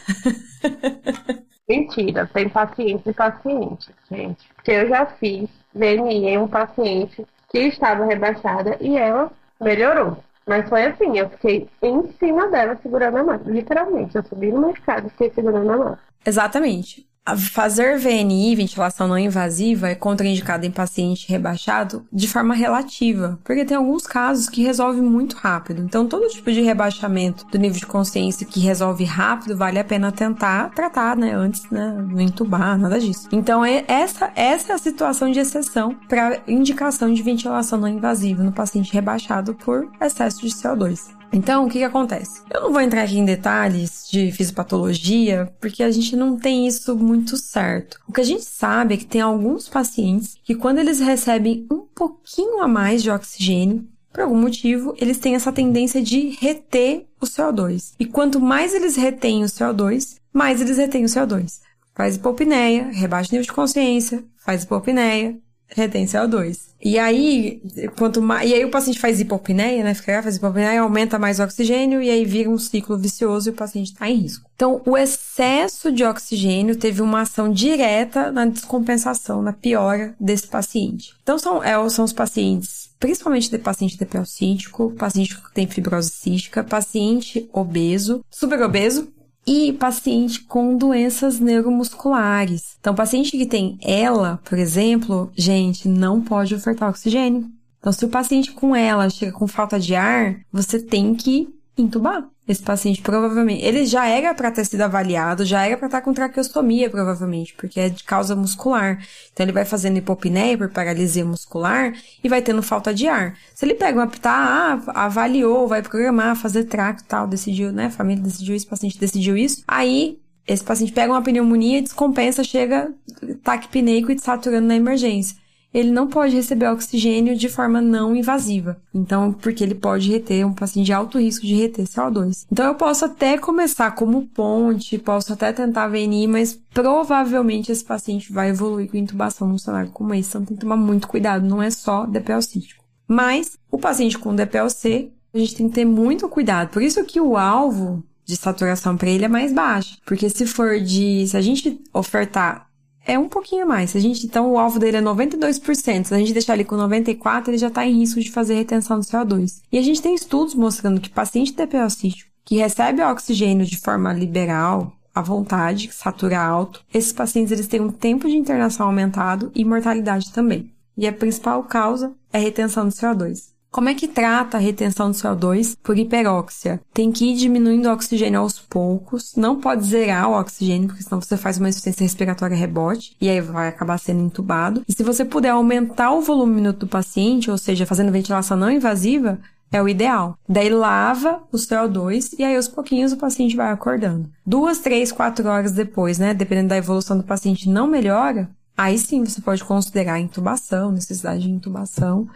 Mentira, tem paciente e paciente, gente. Porque eu já fiz VNI em um paciente que estava rebaixada e ela melhorou. Mas foi assim, eu fiquei em cima dela segurando a máscara. Literalmente, eu subi numa escada e fiquei segurando a máscara. Exatamente. Fazer VNI, ventilação não invasiva, é contraindicado em paciente rebaixado de forma relativa, porque tem alguns casos que resolve muito rápido. Então, todo tipo de rebaixamento do nível de consciência que resolve rápido, vale a pena tentar tratar, né? Antes, né? Não entubar, nada disso. Então, é essa, essa é a situação de exceção para indicação de ventilação não invasiva no paciente rebaixado por excesso de CO2. Então, o que, que acontece? Eu não vou entrar aqui em detalhes de fisiopatologia, porque a gente não tem isso muito certo. O que a gente sabe é que tem alguns pacientes que, quando eles recebem um pouquinho a mais de oxigênio, por algum motivo, eles têm essa tendência de reter o CO2. E quanto mais eles retêm o CO2, mais eles retêm o CO2. Faz hipopneia, rebaixa o nível de consciência, faz hipopneia, retém CO2. E aí, quanto mais. E aí o paciente faz hipopneia, né? Fica faz hipopneia, aumenta mais o oxigênio e aí vira um ciclo vicioso e o paciente está em risco. Então, o excesso de oxigênio teve uma ação direta na descompensação, na piora desse paciente. Então, são, é, são os pacientes principalmente de paciente DPL cístico, paciente que tem fibrose cística, paciente obeso, superobeso, e paciente com doenças neuromusculares. Então, paciente que tem ela, por exemplo, gente, não pode ofertar oxigênio. Então, se o paciente com ela chega com falta de ar, você tem que entubar. Esse paciente provavelmente, ele já era para ter sido avaliado, já era para estar com traqueostomia provavelmente, porque é de causa muscular. Então ele vai fazendo hipopneia por paralisia muscular e vai tendo falta de ar. Se ele pega uma tá, ah, avaliou, vai programar, fazer traco e tal, decidiu, né, a família decidiu isso, o paciente decidiu isso, aí esse paciente pega uma pneumonia, descompensa, chega taquipneico e saturando na emergência ele não pode receber oxigênio de forma não invasiva. Então, porque ele pode reter um paciente de alto risco de reter CO2. Então, eu posso até começar como ponte, posso até tentar VNI, mas provavelmente esse paciente vai evoluir com intubação num cenário como esse. Então, tem que tomar muito cuidado, não é só DPL cístico. Mas, o paciente com DPLC, a gente tem que ter muito cuidado. Por isso que o alvo de saturação para ele é mais baixo. Porque se for de. Se a gente ofertar é um pouquinho mais. Se a gente, então, o alvo dele é 92%. Se a gente deixar ele com 94%, ele já está em risco de fazer retenção do CO2. E a gente tem estudos mostrando que paciente DPO cístico que recebe oxigênio de forma liberal, à vontade, satura alto, esses pacientes eles têm um tempo de internação aumentado e mortalidade também. E a principal causa é retenção do CO2. Como é que trata a retenção de CO2 por hiperóxia? Tem que ir diminuindo o oxigênio aos poucos, não pode zerar o oxigênio, porque senão você faz uma insuficiência respiratória rebote e aí vai acabar sendo entubado. E se você puder aumentar o volume do paciente, ou seja, fazendo ventilação não invasiva, é o ideal. Daí lava o CO2 e aí aos pouquinhos o paciente vai acordando. Duas, três, quatro horas depois, né? Dependendo da evolução do paciente, não melhora. Aí sim você pode considerar intubação, necessidade de intubação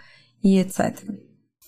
e etc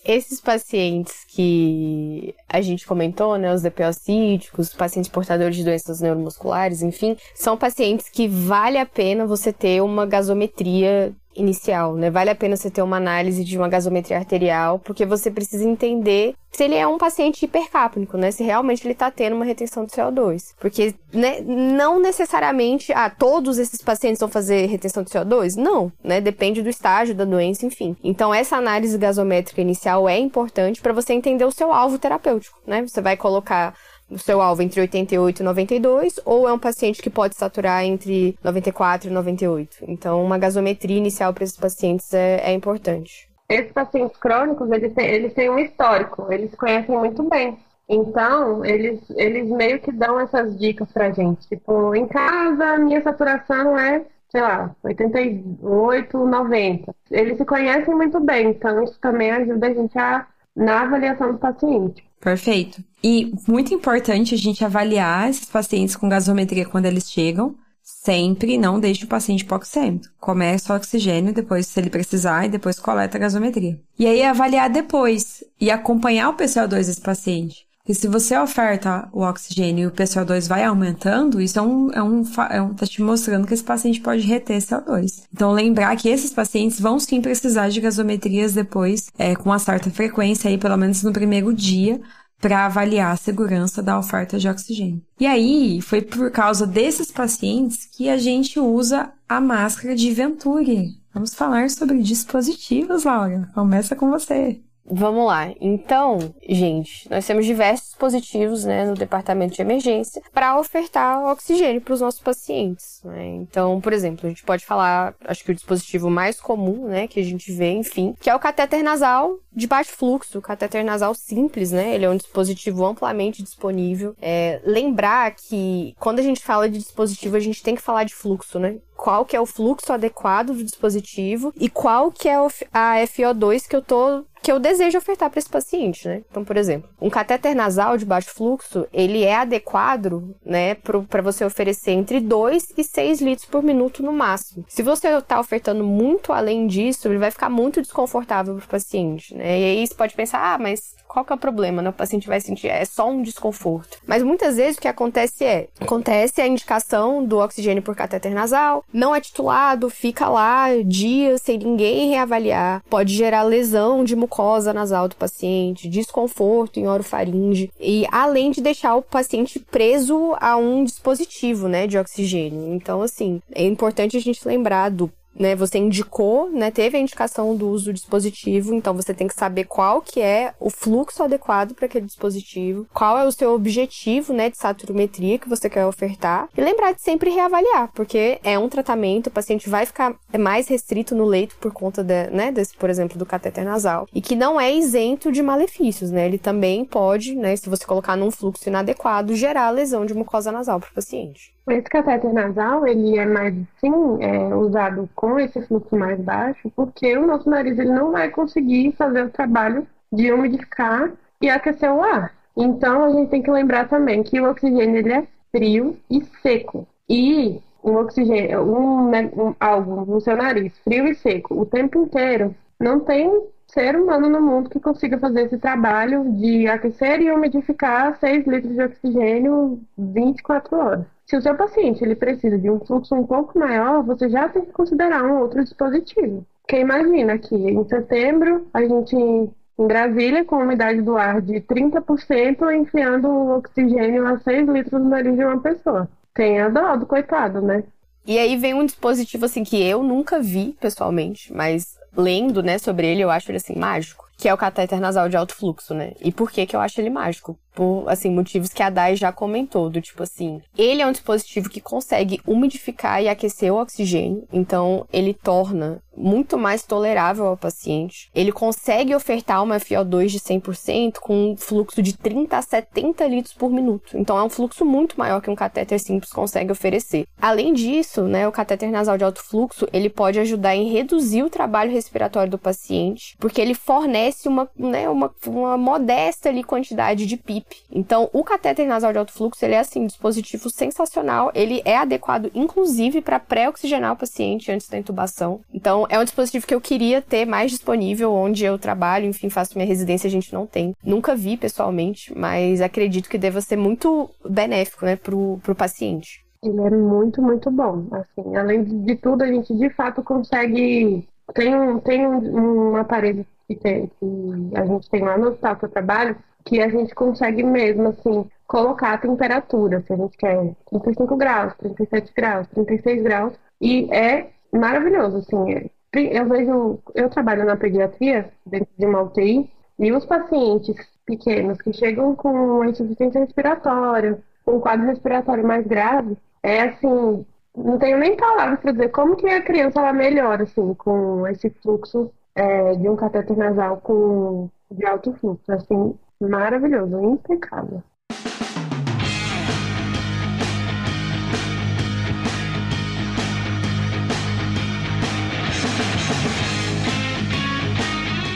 esses pacientes que a gente comentou, né, os DPOcíticos, pacientes portadores de doenças neuromusculares, enfim, são pacientes que vale a pena você ter uma gasometria inicial, né? Vale a pena você ter uma análise de uma gasometria arterial, porque você precisa entender se ele é um paciente hipercápnico, né? Se realmente ele está tendo uma retenção de CO2. Porque né, não necessariamente, ah, todos esses pacientes vão fazer retenção de CO2? Não, né? Depende do estágio da doença, enfim. Então, essa análise gasométrica inicial é importante para você entender o seu alvo terapêutico, né? Você vai colocar o seu alvo entre 88 e 92, ou é um paciente que pode saturar entre 94 e 98. Então, uma gasometria inicial para esses pacientes é, é importante. Esses pacientes crônicos, eles têm, eles têm um histórico, eles conhecem muito bem. Então, eles, eles meio que dão essas dicas pra gente. Tipo, em casa, minha saturação é, sei lá, 88, 90. Eles se conhecem muito bem, então isso também ajuda a gente a, na avaliação do paciente. Perfeito. E muito importante a gente avaliar esses pacientes com gasometria quando eles chegam. Sempre não deixe o paciente hipoxêmico. Começa o oxigênio, depois, se ele precisar, e depois coleta a gasometria. E aí avaliar depois e acompanhar o PCO2 desse paciente. Porque se você oferta o oxigênio e o PCO2 vai aumentando, isso é um, é um, é um, tá te mostrando que esse paciente pode reter CO2. Então, lembrar que esses pacientes vão sim precisar de gasometrias depois, é, com uma certa frequência aí, pelo menos no primeiro dia, para avaliar a segurança da oferta de oxigênio. E aí, foi por causa desses pacientes que a gente usa a máscara de Venturi. Vamos falar sobre dispositivos, Laura. Começa com você. Vamos lá. Então, gente, nós temos diversos dispositivos né, no departamento de emergência para ofertar oxigênio para os nossos pacientes. Né? Então, por exemplo, a gente pode falar, acho que o dispositivo mais comum, né, que a gente vê, enfim, que é o catéter nasal de baixo fluxo, o catéter nasal simples, né? Ele é um dispositivo amplamente disponível. É, lembrar que quando a gente fala de dispositivo, a gente tem que falar de fluxo, né? Qual que é o fluxo adequado do dispositivo e qual que é a FO2 que eu tô que eu desejo ofertar para esse paciente, né? Então, por exemplo, um catéter nasal de baixo fluxo, ele é adequado, né, para você oferecer entre 2 e 6 litros por minuto no máximo. Se você está ofertando muito além disso, ele vai ficar muito desconfortável para o paciente, né? E aí você pode pensar, ah, mas qual que é o problema? Né? O paciente vai sentir, é só um desconforto. Mas muitas vezes o que acontece é, acontece a indicação do oxigênio por catéter nasal, não é titulado, fica lá dias sem ninguém reavaliar, pode gerar lesão de mucosa nasal do paciente, desconforto em orofaringe e além de deixar o paciente preso a um dispositivo, né, de oxigênio. Então, assim, é importante a gente lembrar do né, você indicou, né, teve a indicação do uso do dispositivo, então você tem que saber qual que é o fluxo adequado para aquele dispositivo, qual é o seu objetivo, né, de saturimetria que você quer ofertar e lembrar de sempre reavaliar, porque é um tratamento, o paciente vai ficar mais restrito no leito por conta né, desse, por exemplo, do catéter nasal e que não é isento de malefícios, né, ele também pode, né, se você colocar num fluxo inadequado, gerar lesão de mucosa nasal para o paciente. Esse catéter nasal, ele é mais, sim, é, usado com esse fluxo mais baixo, porque o nosso nariz ele não vai conseguir fazer o trabalho de umidificar e aquecer o ar. Então, a gente tem que lembrar também que o oxigênio ele é frio e seco. E um oxigênio, um, né, um, algo no seu nariz frio e seco o tempo inteiro, não tem ser humano no mundo que consiga fazer esse trabalho de aquecer e umidificar 6 litros de oxigênio 24 horas. Se o seu paciente ele precisa de um fluxo um pouco maior, você já tem que considerar um outro dispositivo. Porque imagina que em setembro a gente em Brasília, com umidade do ar de 30%, enfiando o oxigênio a 6 litros no nariz de uma pessoa. Tem a dó do coitado, né? E aí vem um dispositivo assim que eu nunca vi pessoalmente, mas lendo, né, sobre ele, eu acho ele assim mágico, que é o catéter nasal de alto fluxo, né? E por que que eu acho ele mágico? Por, assim, motivos que a Dai já comentou, do tipo assim, ele é um dispositivo que consegue umidificar e aquecer o oxigênio, então ele torna muito mais tolerável ao paciente. Ele consegue ofertar uma FO2 de 100% com um fluxo de 30 a 70 litros por minuto. Então é um fluxo muito maior que um catéter simples consegue oferecer. Além disso, né, o catéter nasal de alto fluxo, ele pode ajudar em reduzir o trabalho respiratório do paciente, porque ele fornece uma, né, uma, uma modesta ali quantidade de PIP então, o catéter nasal de alto fluxo, ele é assim, um dispositivo sensacional. Ele é adequado, inclusive, para pré-oxigenar o paciente antes da intubação. Então, é um dispositivo que eu queria ter mais disponível onde eu trabalho, enfim, faço minha residência, a gente não tem. Nunca vi pessoalmente, mas acredito que deva ser muito benéfico, né, pro, pro paciente. Ele é muito, muito bom. Assim, além de tudo, a gente de fato consegue. Tem um, tem um, um aparelho que, tem, que a gente tem lá no hospital que eu trabalho, que a gente consegue mesmo, assim, colocar a temperatura, se a gente quer 35 graus, 37 graus, 36 graus, e é maravilhoso, assim, é. eu vejo, eu trabalho na pediatria, dentro de uma UTI, e os pacientes pequenos que chegam com insuficiência respiratória, com um quadro respiratório mais grave, é assim, não tenho nem palavras para dizer como que a criança ela melhora, assim, com esse fluxo é, de um cateter nasal com, de alto fluxo, assim, maravilhoso, impecável.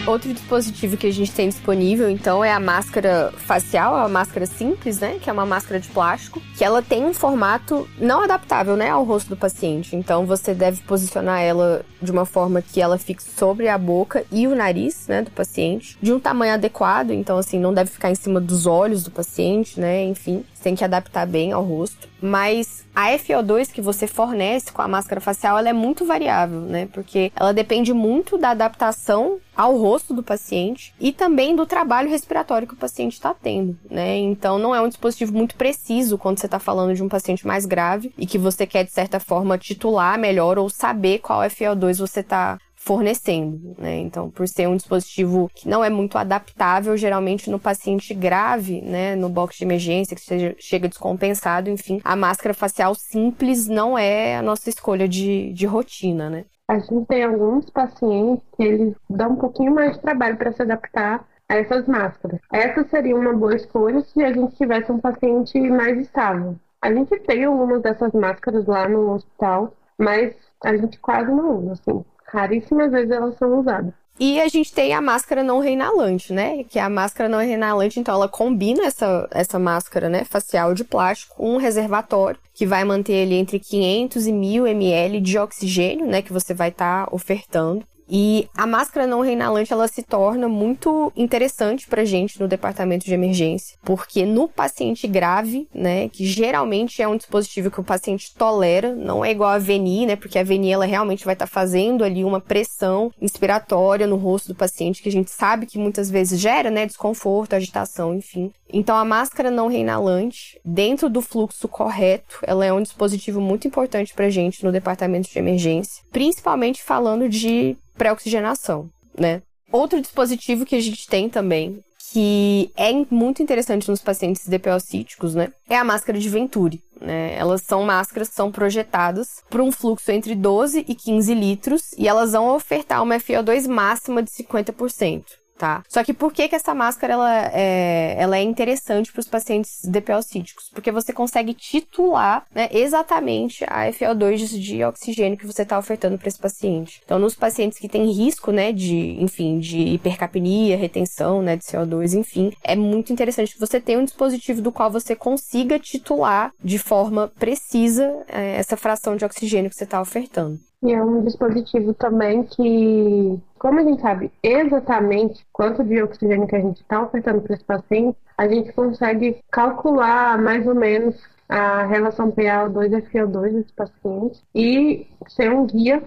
Outro dispositivo que a gente tem disponível, então, é a máscara facial, a máscara simples, né? Que é uma máscara de plástico, que ela tem um formato não adaptável, né, ao rosto do paciente. Então, você deve posicionar ela de uma forma que ela fique sobre a boca e o nariz, né, do paciente, de um tamanho adequado. Então, assim, não deve ficar em cima dos olhos do paciente, né? Enfim, tem que adaptar bem ao rosto. Mas a FO2 que você fornece com a máscara facial, ela é muito variável, né? Porque ela depende muito da adaptação ao rosto do paciente e também do trabalho respiratório que o paciente está tendo, né? Então não é um dispositivo muito preciso quando você está falando de um paciente mais grave e que você quer de certa forma titular melhor ou saber qual FO2 você está fornecendo, né? Então, por ser um dispositivo que não é muito adaptável, geralmente no paciente grave, né, no box de emergência, que seja, chega descompensado, enfim, a máscara facial simples não é a nossa escolha de, de rotina, né? A gente tem alguns pacientes que eles dão um pouquinho mais de trabalho para se adaptar a essas máscaras. Essa seria uma boa escolha se a gente tivesse um paciente mais estável. A gente tem algumas dessas máscaras lá no hospital, mas a gente quase não usa, assim. Raríssimas vezes elas são usadas. E a gente tem a máscara não reinalante, né? Que é a máscara não reinalante, então ela combina essa, essa máscara, né, facial de plástico com um reservatório que vai manter ele entre 500 e 1000 ml de oxigênio, né, que você vai estar tá ofertando. E a máscara não reinalante ela se torna muito interessante para gente no departamento de emergência, porque no paciente grave, né, que geralmente é um dispositivo que o paciente tolera, não é igual a VNI, né, porque a VNI ela realmente vai estar tá fazendo ali uma pressão inspiratória no rosto do paciente que a gente sabe que muitas vezes gera, né, desconforto, agitação, enfim. Então a máscara não reinalante, dentro do fluxo correto, ela é um dispositivo muito importante para gente no departamento de emergência, principalmente falando de pré-oxigenação, né? Outro dispositivo que a gente tem também, que é muito interessante nos pacientes DPOcíticos, né? É a máscara de Venturi. Né? Elas são máscaras que são projetadas para um fluxo entre 12 e 15 litros e elas vão ofertar uma FO2 máxima de 50% tá? Só que por que, que essa máscara ela é, ela é interessante para os pacientes DPOcíticos? Porque você consegue titular né, exatamente a FO2 de oxigênio que você está ofertando para esse paciente. Então, nos pacientes que têm risco, né, de, enfim, de hipercapnia, retenção, né, de CO2, enfim, é muito interessante que você tenha um dispositivo do qual você consiga titular de forma precisa é, essa fração de oxigênio que você está ofertando. E é um dispositivo também que, como a gente sabe exatamente quanto de oxigênio que a gente está ofertando para esse paciente, a gente consegue calcular mais ou menos a relação PaO2 e FiO2 desse paciente e ser um guia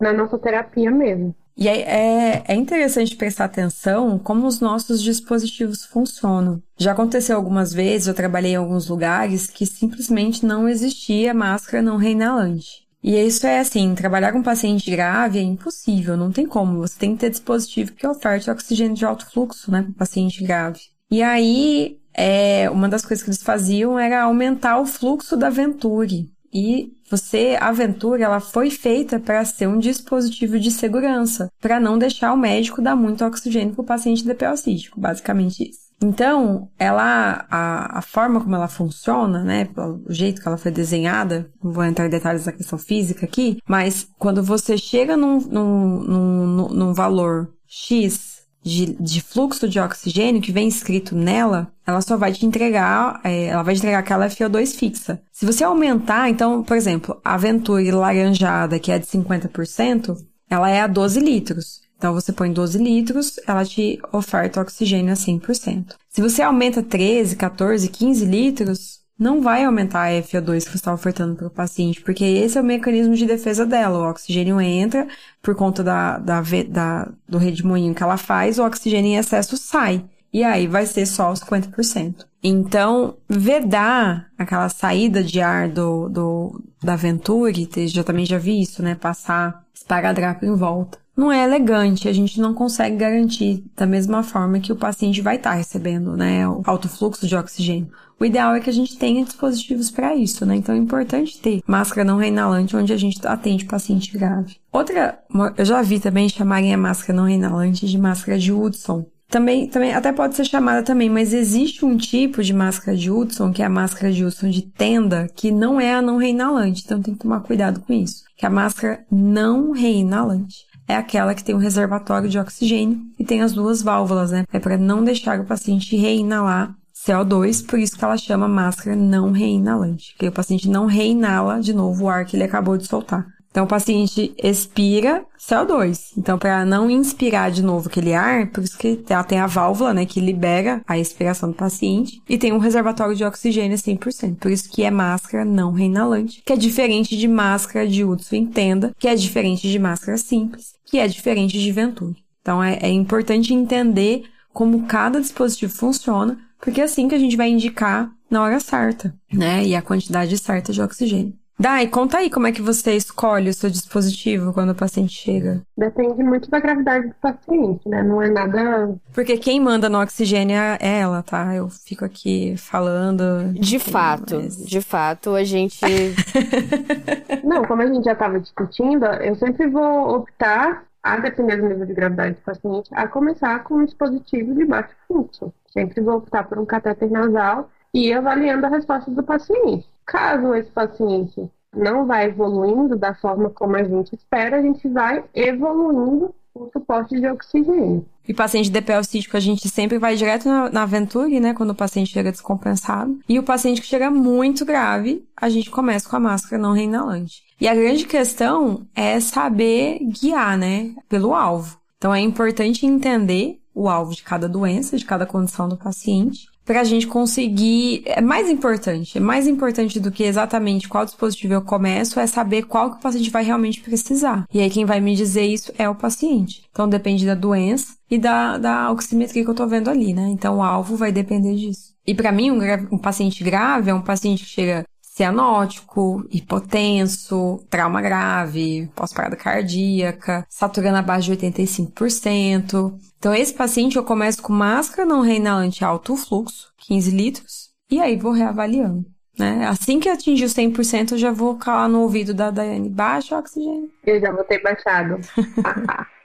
na nossa terapia mesmo. E é, é, interessante prestar atenção como os nossos dispositivos funcionam. Já aconteceu algumas vezes, eu trabalhei em alguns lugares que simplesmente não existia máscara não reinalante. E isso é assim, trabalhar com paciente grave é impossível, não tem como. Você tem que ter dispositivo que oferte oxigênio de alto fluxo, né, para paciente grave. E aí, é, uma das coisas que eles faziam era aumentar o fluxo da Venturi. E você, a Venturi, ela foi feita para ser um dispositivo de segurança, para não deixar o médico dar muito oxigênio para o paciente DPO-cístico, basicamente isso. Então, ela, a, a forma como ela funciona, né, o jeito que ela foi desenhada, não vou entrar em detalhes da questão física aqui, mas quando você chega num, num, num, num valor X de, de, fluxo de oxigênio que vem escrito nela, ela só vai te entregar, é, ela vai te entregar aquela FO2 fixa. Se você aumentar, então, por exemplo, a Venturi laranjada, que é de 50%, ela é a 12 litros. Então você põe 12 litros, ela te oferta oxigênio a 100%. Se você aumenta 13, 14, 15 litros, não vai aumentar a FO2 que você está ofertando para o paciente, porque esse é o mecanismo de defesa dela. O oxigênio entra por conta da, da, da, do redemoinho que ela faz, o oxigênio em excesso sai. E aí vai ser só os 50%. Então, vedar aquela saída de ar do, do da Venturi, já também já vi isso, né? Passar esparadrapo em volta não é elegante, a gente não consegue garantir da mesma forma que o paciente vai estar tá recebendo, né, o alto fluxo de oxigênio. O ideal é que a gente tenha dispositivos para isso, né? Então é importante ter máscara não reinalante onde a gente atende paciente grave. Outra, eu já vi também chamarem a máscara não reinalante de máscara de Hudson. Também, também, até pode ser chamada também, mas existe um tipo de máscara de Hudson, que é a máscara de Hudson de tenda, que não é a não reinalante, então tem que tomar cuidado com isso. Que é a máscara não reinalante é aquela que tem um reservatório de oxigênio e tem as duas válvulas, né? É para não deixar o paciente reinalar CO2, por isso que ela chama máscara não reinalante, porque o paciente não reinala de novo o ar que ele acabou de soltar. Então, o paciente expira CO2. Então, para não inspirar de novo aquele ar, por isso que ela tem a válvula, né, que libera a expiração do paciente, e tem um reservatório de oxigênio 100%. Por isso que é máscara não reinalante, que é diferente de máscara de Hudson Entenda, que é diferente de máscara simples, que é diferente de Venturi. Então, é, é importante entender como cada dispositivo funciona, porque é assim que a gente vai indicar na hora certa, né, e a quantidade certa de oxigênio. Dai, conta aí como é que você escolhe o seu dispositivo quando o paciente chega. Depende muito da gravidade do paciente, né? Não é nada. Porque quem manda no oxigênio é ela, tá? Eu fico aqui falando. De fato, mas- de fato, a gente. Não, como a gente já estava discutindo, eu sempre vou optar, a depender do nível de gravidade do paciente, a começar com um dispositivo de baixo fluxo. Sempre vou optar por um catéter nasal e ir avaliando a resposta do paciente. Caso esse paciente não vá evoluindo da forma como a gente espera, a gente vai evoluindo o suporte de oxigênio. E paciente DPL cístico, a gente sempre vai direto na, na Venturi, né? Quando o paciente chega descompensado. E o paciente que chega muito grave, a gente começa com a máscara não reinalante. E a grande questão é saber guiar, né? Pelo alvo. Então é importante entender o alvo de cada doença, de cada condição do paciente, para a gente conseguir. É mais importante, é mais importante do que exatamente qual dispositivo eu começo, é saber qual que o paciente vai realmente precisar. E aí quem vai me dizer isso é o paciente. Então depende da doença e da, da oximetria que eu tô vendo ali, né? Então o alvo vai depender disso. E para mim, um, um paciente grave é um paciente que chega cianótico, hipotenso, trauma grave, pós-parada cardíaca, saturando abaixo de 85%. Então, esse paciente eu começo com máscara não reinalante alto fluxo, 15 litros, e aí vou reavaliando. Né? Assim que atingir os 100%, eu já vou calar no ouvido da Daiane, baixa o oxigênio. Eu já vou ter baixado.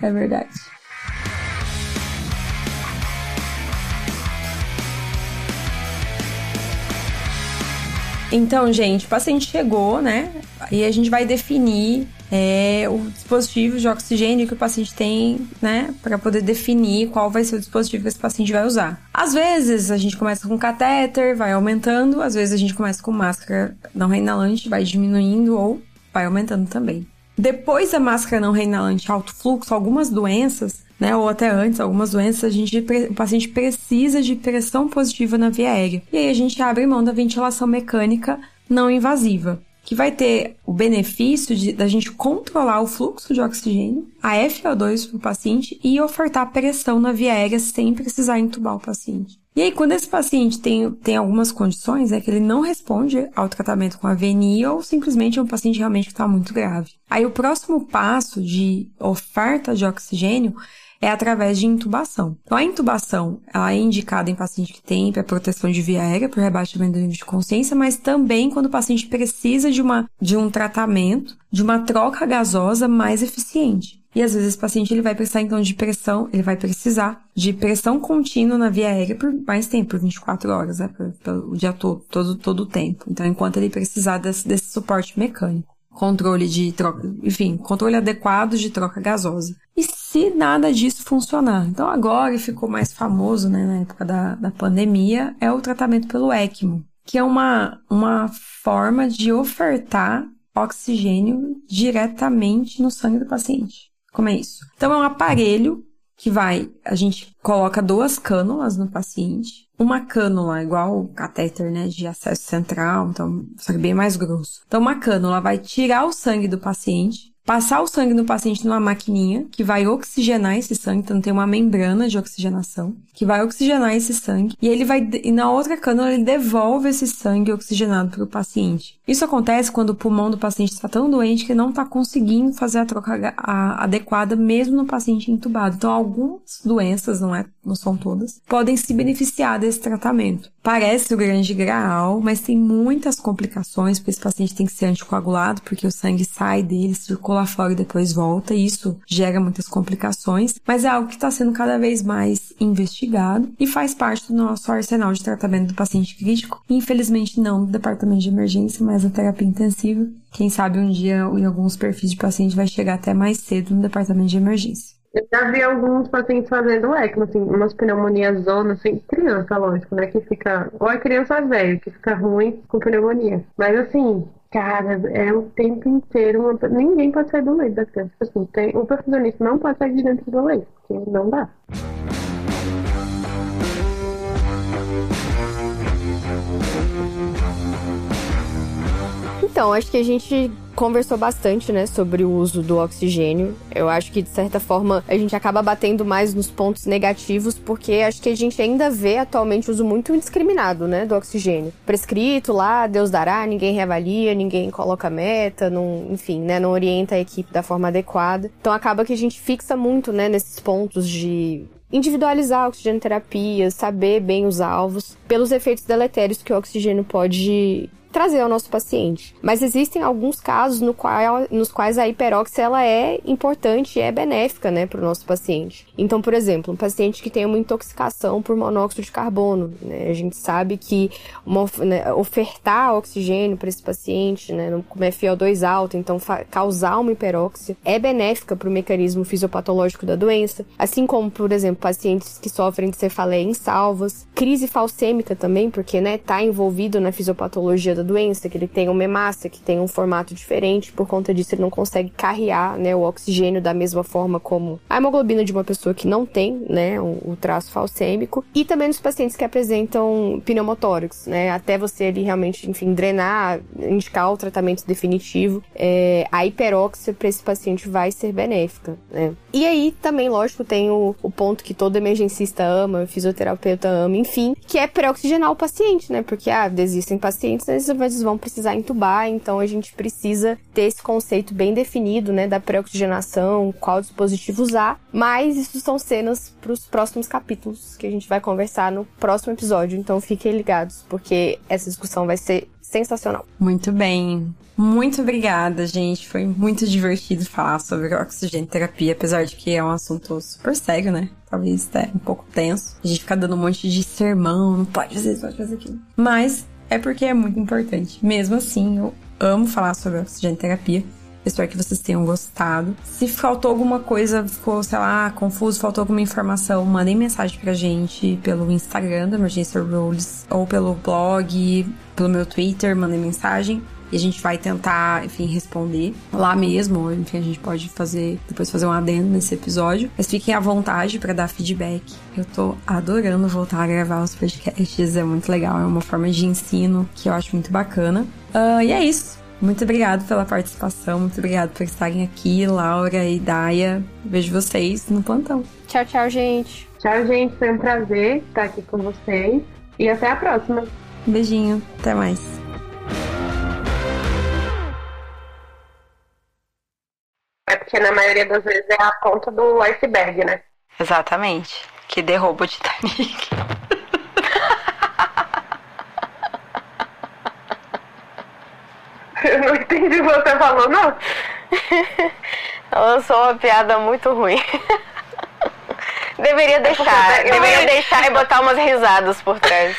É verdade. Então, gente, o paciente chegou, né? E a gente vai definir é, o dispositivo de oxigênio que o paciente tem, né? Para poder definir qual vai ser o dispositivo que esse paciente vai usar. Às vezes a gente começa com catéter, vai aumentando. Às vezes a gente começa com máscara não reinalante, vai diminuindo ou vai aumentando também. Depois da máscara não reinalante alto fluxo, algumas doenças, né, ou até antes, algumas doenças, a gente, o paciente precisa de pressão positiva na via aérea. E aí a gente abre mão da ventilação mecânica não invasiva, que vai ter o benefício de, da gente controlar o fluxo de oxigênio, a FO2 para o paciente e ofertar pressão na via aérea sem precisar entubar o paciente. E aí, quando esse paciente tem, tem algumas condições, é que ele não responde ao tratamento com a VNI ou simplesmente é um paciente realmente que está muito grave. Aí, o próximo passo de oferta de oxigênio é através de intubação. Então, a intubação ela é indicada em paciente que tem proteção de via aérea, por rebaixamento do nível de consciência, mas também quando o paciente precisa de, uma, de um tratamento, de uma troca gasosa mais eficiente. E às vezes esse paciente ele vai precisar então de pressão, ele vai precisar de pressão contínua na via aérea por mais tempo, por 24 horas, né, pelo dia todo, todo, todo o tempo. Então, enquanto ele precisar desse, desse suporte mecânico. Controle de troca, enfim, controle adequado de troca gasosa. E se nada disso funcionar? Então agora ficou mais famoso, né, na época da, da pandemia, é o tratamento pelo ECMO, que é uma, uma forma de ofertar oxigênio diretamente no sangue do paciente. Como é isso? Então é um aparelho que vai, a gente coloca duas cânulas no paciente, uma cânula igual o catéter, né, de acesso central, então só que bem mais grosso. Então uma cânula vai tirar o sangue do paciente, passar o sangue no paciente numa maquininha que vai oxigenar esse sangue, então tem uma membrana de oxigenação que vai oxigenar esse sangue e ele vai e na outra cânula ele devolve esse sangue oxigenado para o paciente. Isso acontece quando o pulmão do paciente está tão doente que não está conseguindo fazer a troca adequada mesmo no paciente entubado. Então algumas doenças, não é, não são todas, podem se beneficiar desse tratamento. Parece o grande graal, mas tem muitas complicações, porque esse paciente tem que ser anticoagulado, porque o sangue sai dele, circula fora e depois volta, e isso gera muitas complicações, mas é algo que está sendo cada vez mais investigado e faz parte do nosso arsenal de tratamento do paciente crítico. Infelizmente não no departamento de emergência, mas na terapia intensiva. Quem sabe um dia em alguns perfis de paciente vai chegar até mais cedo no departamento de emergência. Eu já vi alguns pacientes fazendo ECMO, assim, umas pneumonias zona, assim, criança, lógico, né? Que fica. Ou é criança velho, que fica ruim com pneumonia. Mas assim, cara, é o tempo inteiro. Uma... Ninguém pode sair do leito da criança. Tipo Assim, tem... O perfusionista não pode sair de dentro do leito, porque não dá. Então, acho que a gente conversou bastante, né, sobre o uso do oxigênio. Eu acho que, de certa forma, a gente acaba batendo mais nos pontos negativos, porque acho que a gente ainda vê atualmente uso muito indiscriminado, né, do oxigênio. Prescrito lá, Deus dará, ninguém reavalia, ninguém coloca meta, não, enfim, né, não orienta a equipe da forma adequada. Então acaba que a gente fixa muito, né, nesses pontos de individualizar a oxigênio terapia, saber bem os alvos, pelos efeitos deletérios que o oxigênio pode trazer ao nosso paciente. Mas existem alguns casos no qual, nos quais a hiperóxia ela é importante e é benéfica, né, para o nosso paciente. Então, por exemplo, um paciente que tem uma intoxicação por monóxido de carbono, né, a gente sabe que uma, né, ofertar oxigênio para esse paciente, né, como é FiO2 alto, então causar uma hiperóxia é benéfica para o mecanismo fisiopatológico da doença, assim como, por exemplo, pacientes que sofrem de cefaleia em salvas, crise falcêmica também, porque, né, tá envolvido na fisiopatologia da doença, que ele tem uma hemácia, que tem um formato diferente, por conta disso ele não consegue carrear, né, o oxigênio da mesma forma como a hemoglobina de uma pessoa que não tem, né, o, o traço falcêmico, e também nos pacientes que apresentam pneumotórax, né, até você ali realmente, enfim, drenar, indicar o tratamento definitivo, é, a hiperóxia para esse paciente vai ser benéfica, né. E aí também, lógico, tem o, o ponto que todo emergencista ama, fisioterapeuta ama, enfim, que é pré-oxigenar o paciente, né, porque, ah, existem pacientes, né, vezes vão precisar entubar, então a gente precisa ter esse conceito bem definido, né, da pré-oxigenação, qual dispositivo usar. Mas isso são cenas para os próximos capítulos que a gente vai conversar no próximo episódio, então fiquem ligados, porque essa discussão vai ser sensacional. Muito bem. Muito obrigada, gente. Foi muito divertido falar sobre oxigenoterapia, apesar de que é um assunto super sério, né? Talvez até um pouco tenso. A gente fica dando um monte de sermão, não pode fazer isso, pode fazer aquilo. Mas é porque é muito importante. Mesmo assim, eu amo falar sobre oxigenoterapia. Espero que vocês tenham gostado. Se faltou alguma coisa, ficou, sei lá, confuso, faltou alguma informação, mandem mensagem pra gente pelo Instagram da Emergência Rules ou pelo blog, pelo meu Twitter, mandem mensagem. E a gente vai tentar, enfim, responder lá mesmo. Enfim, a gente pode fazer, depois fazer um adendo nesse episódio. Mas fiquem à vontade para dar feedback. Eu tô adorando voltar a gravar os podcasts. É muito legal. É uma forma de ensino que eu acho muito bacana. Uh, e é isso. Muito obrigado pela participação, muito obrigado por estarem aqui, Laura e Daya. Vejo vocês no plantão. Tchau, tchau, gente. Tchau, gente. Foi um prazer estar aqui com vocês. E até a próxima. Beijinho. Até mais. É porque na maioria das vezes é a ponta do iceberg, né? Exatamente. Que derruba o Titanic. Eu não entendi o que você falou, não. Ela lançou uma piada muito ruim. Deveria deixar, deveria deixar e botar umas risadas por trás.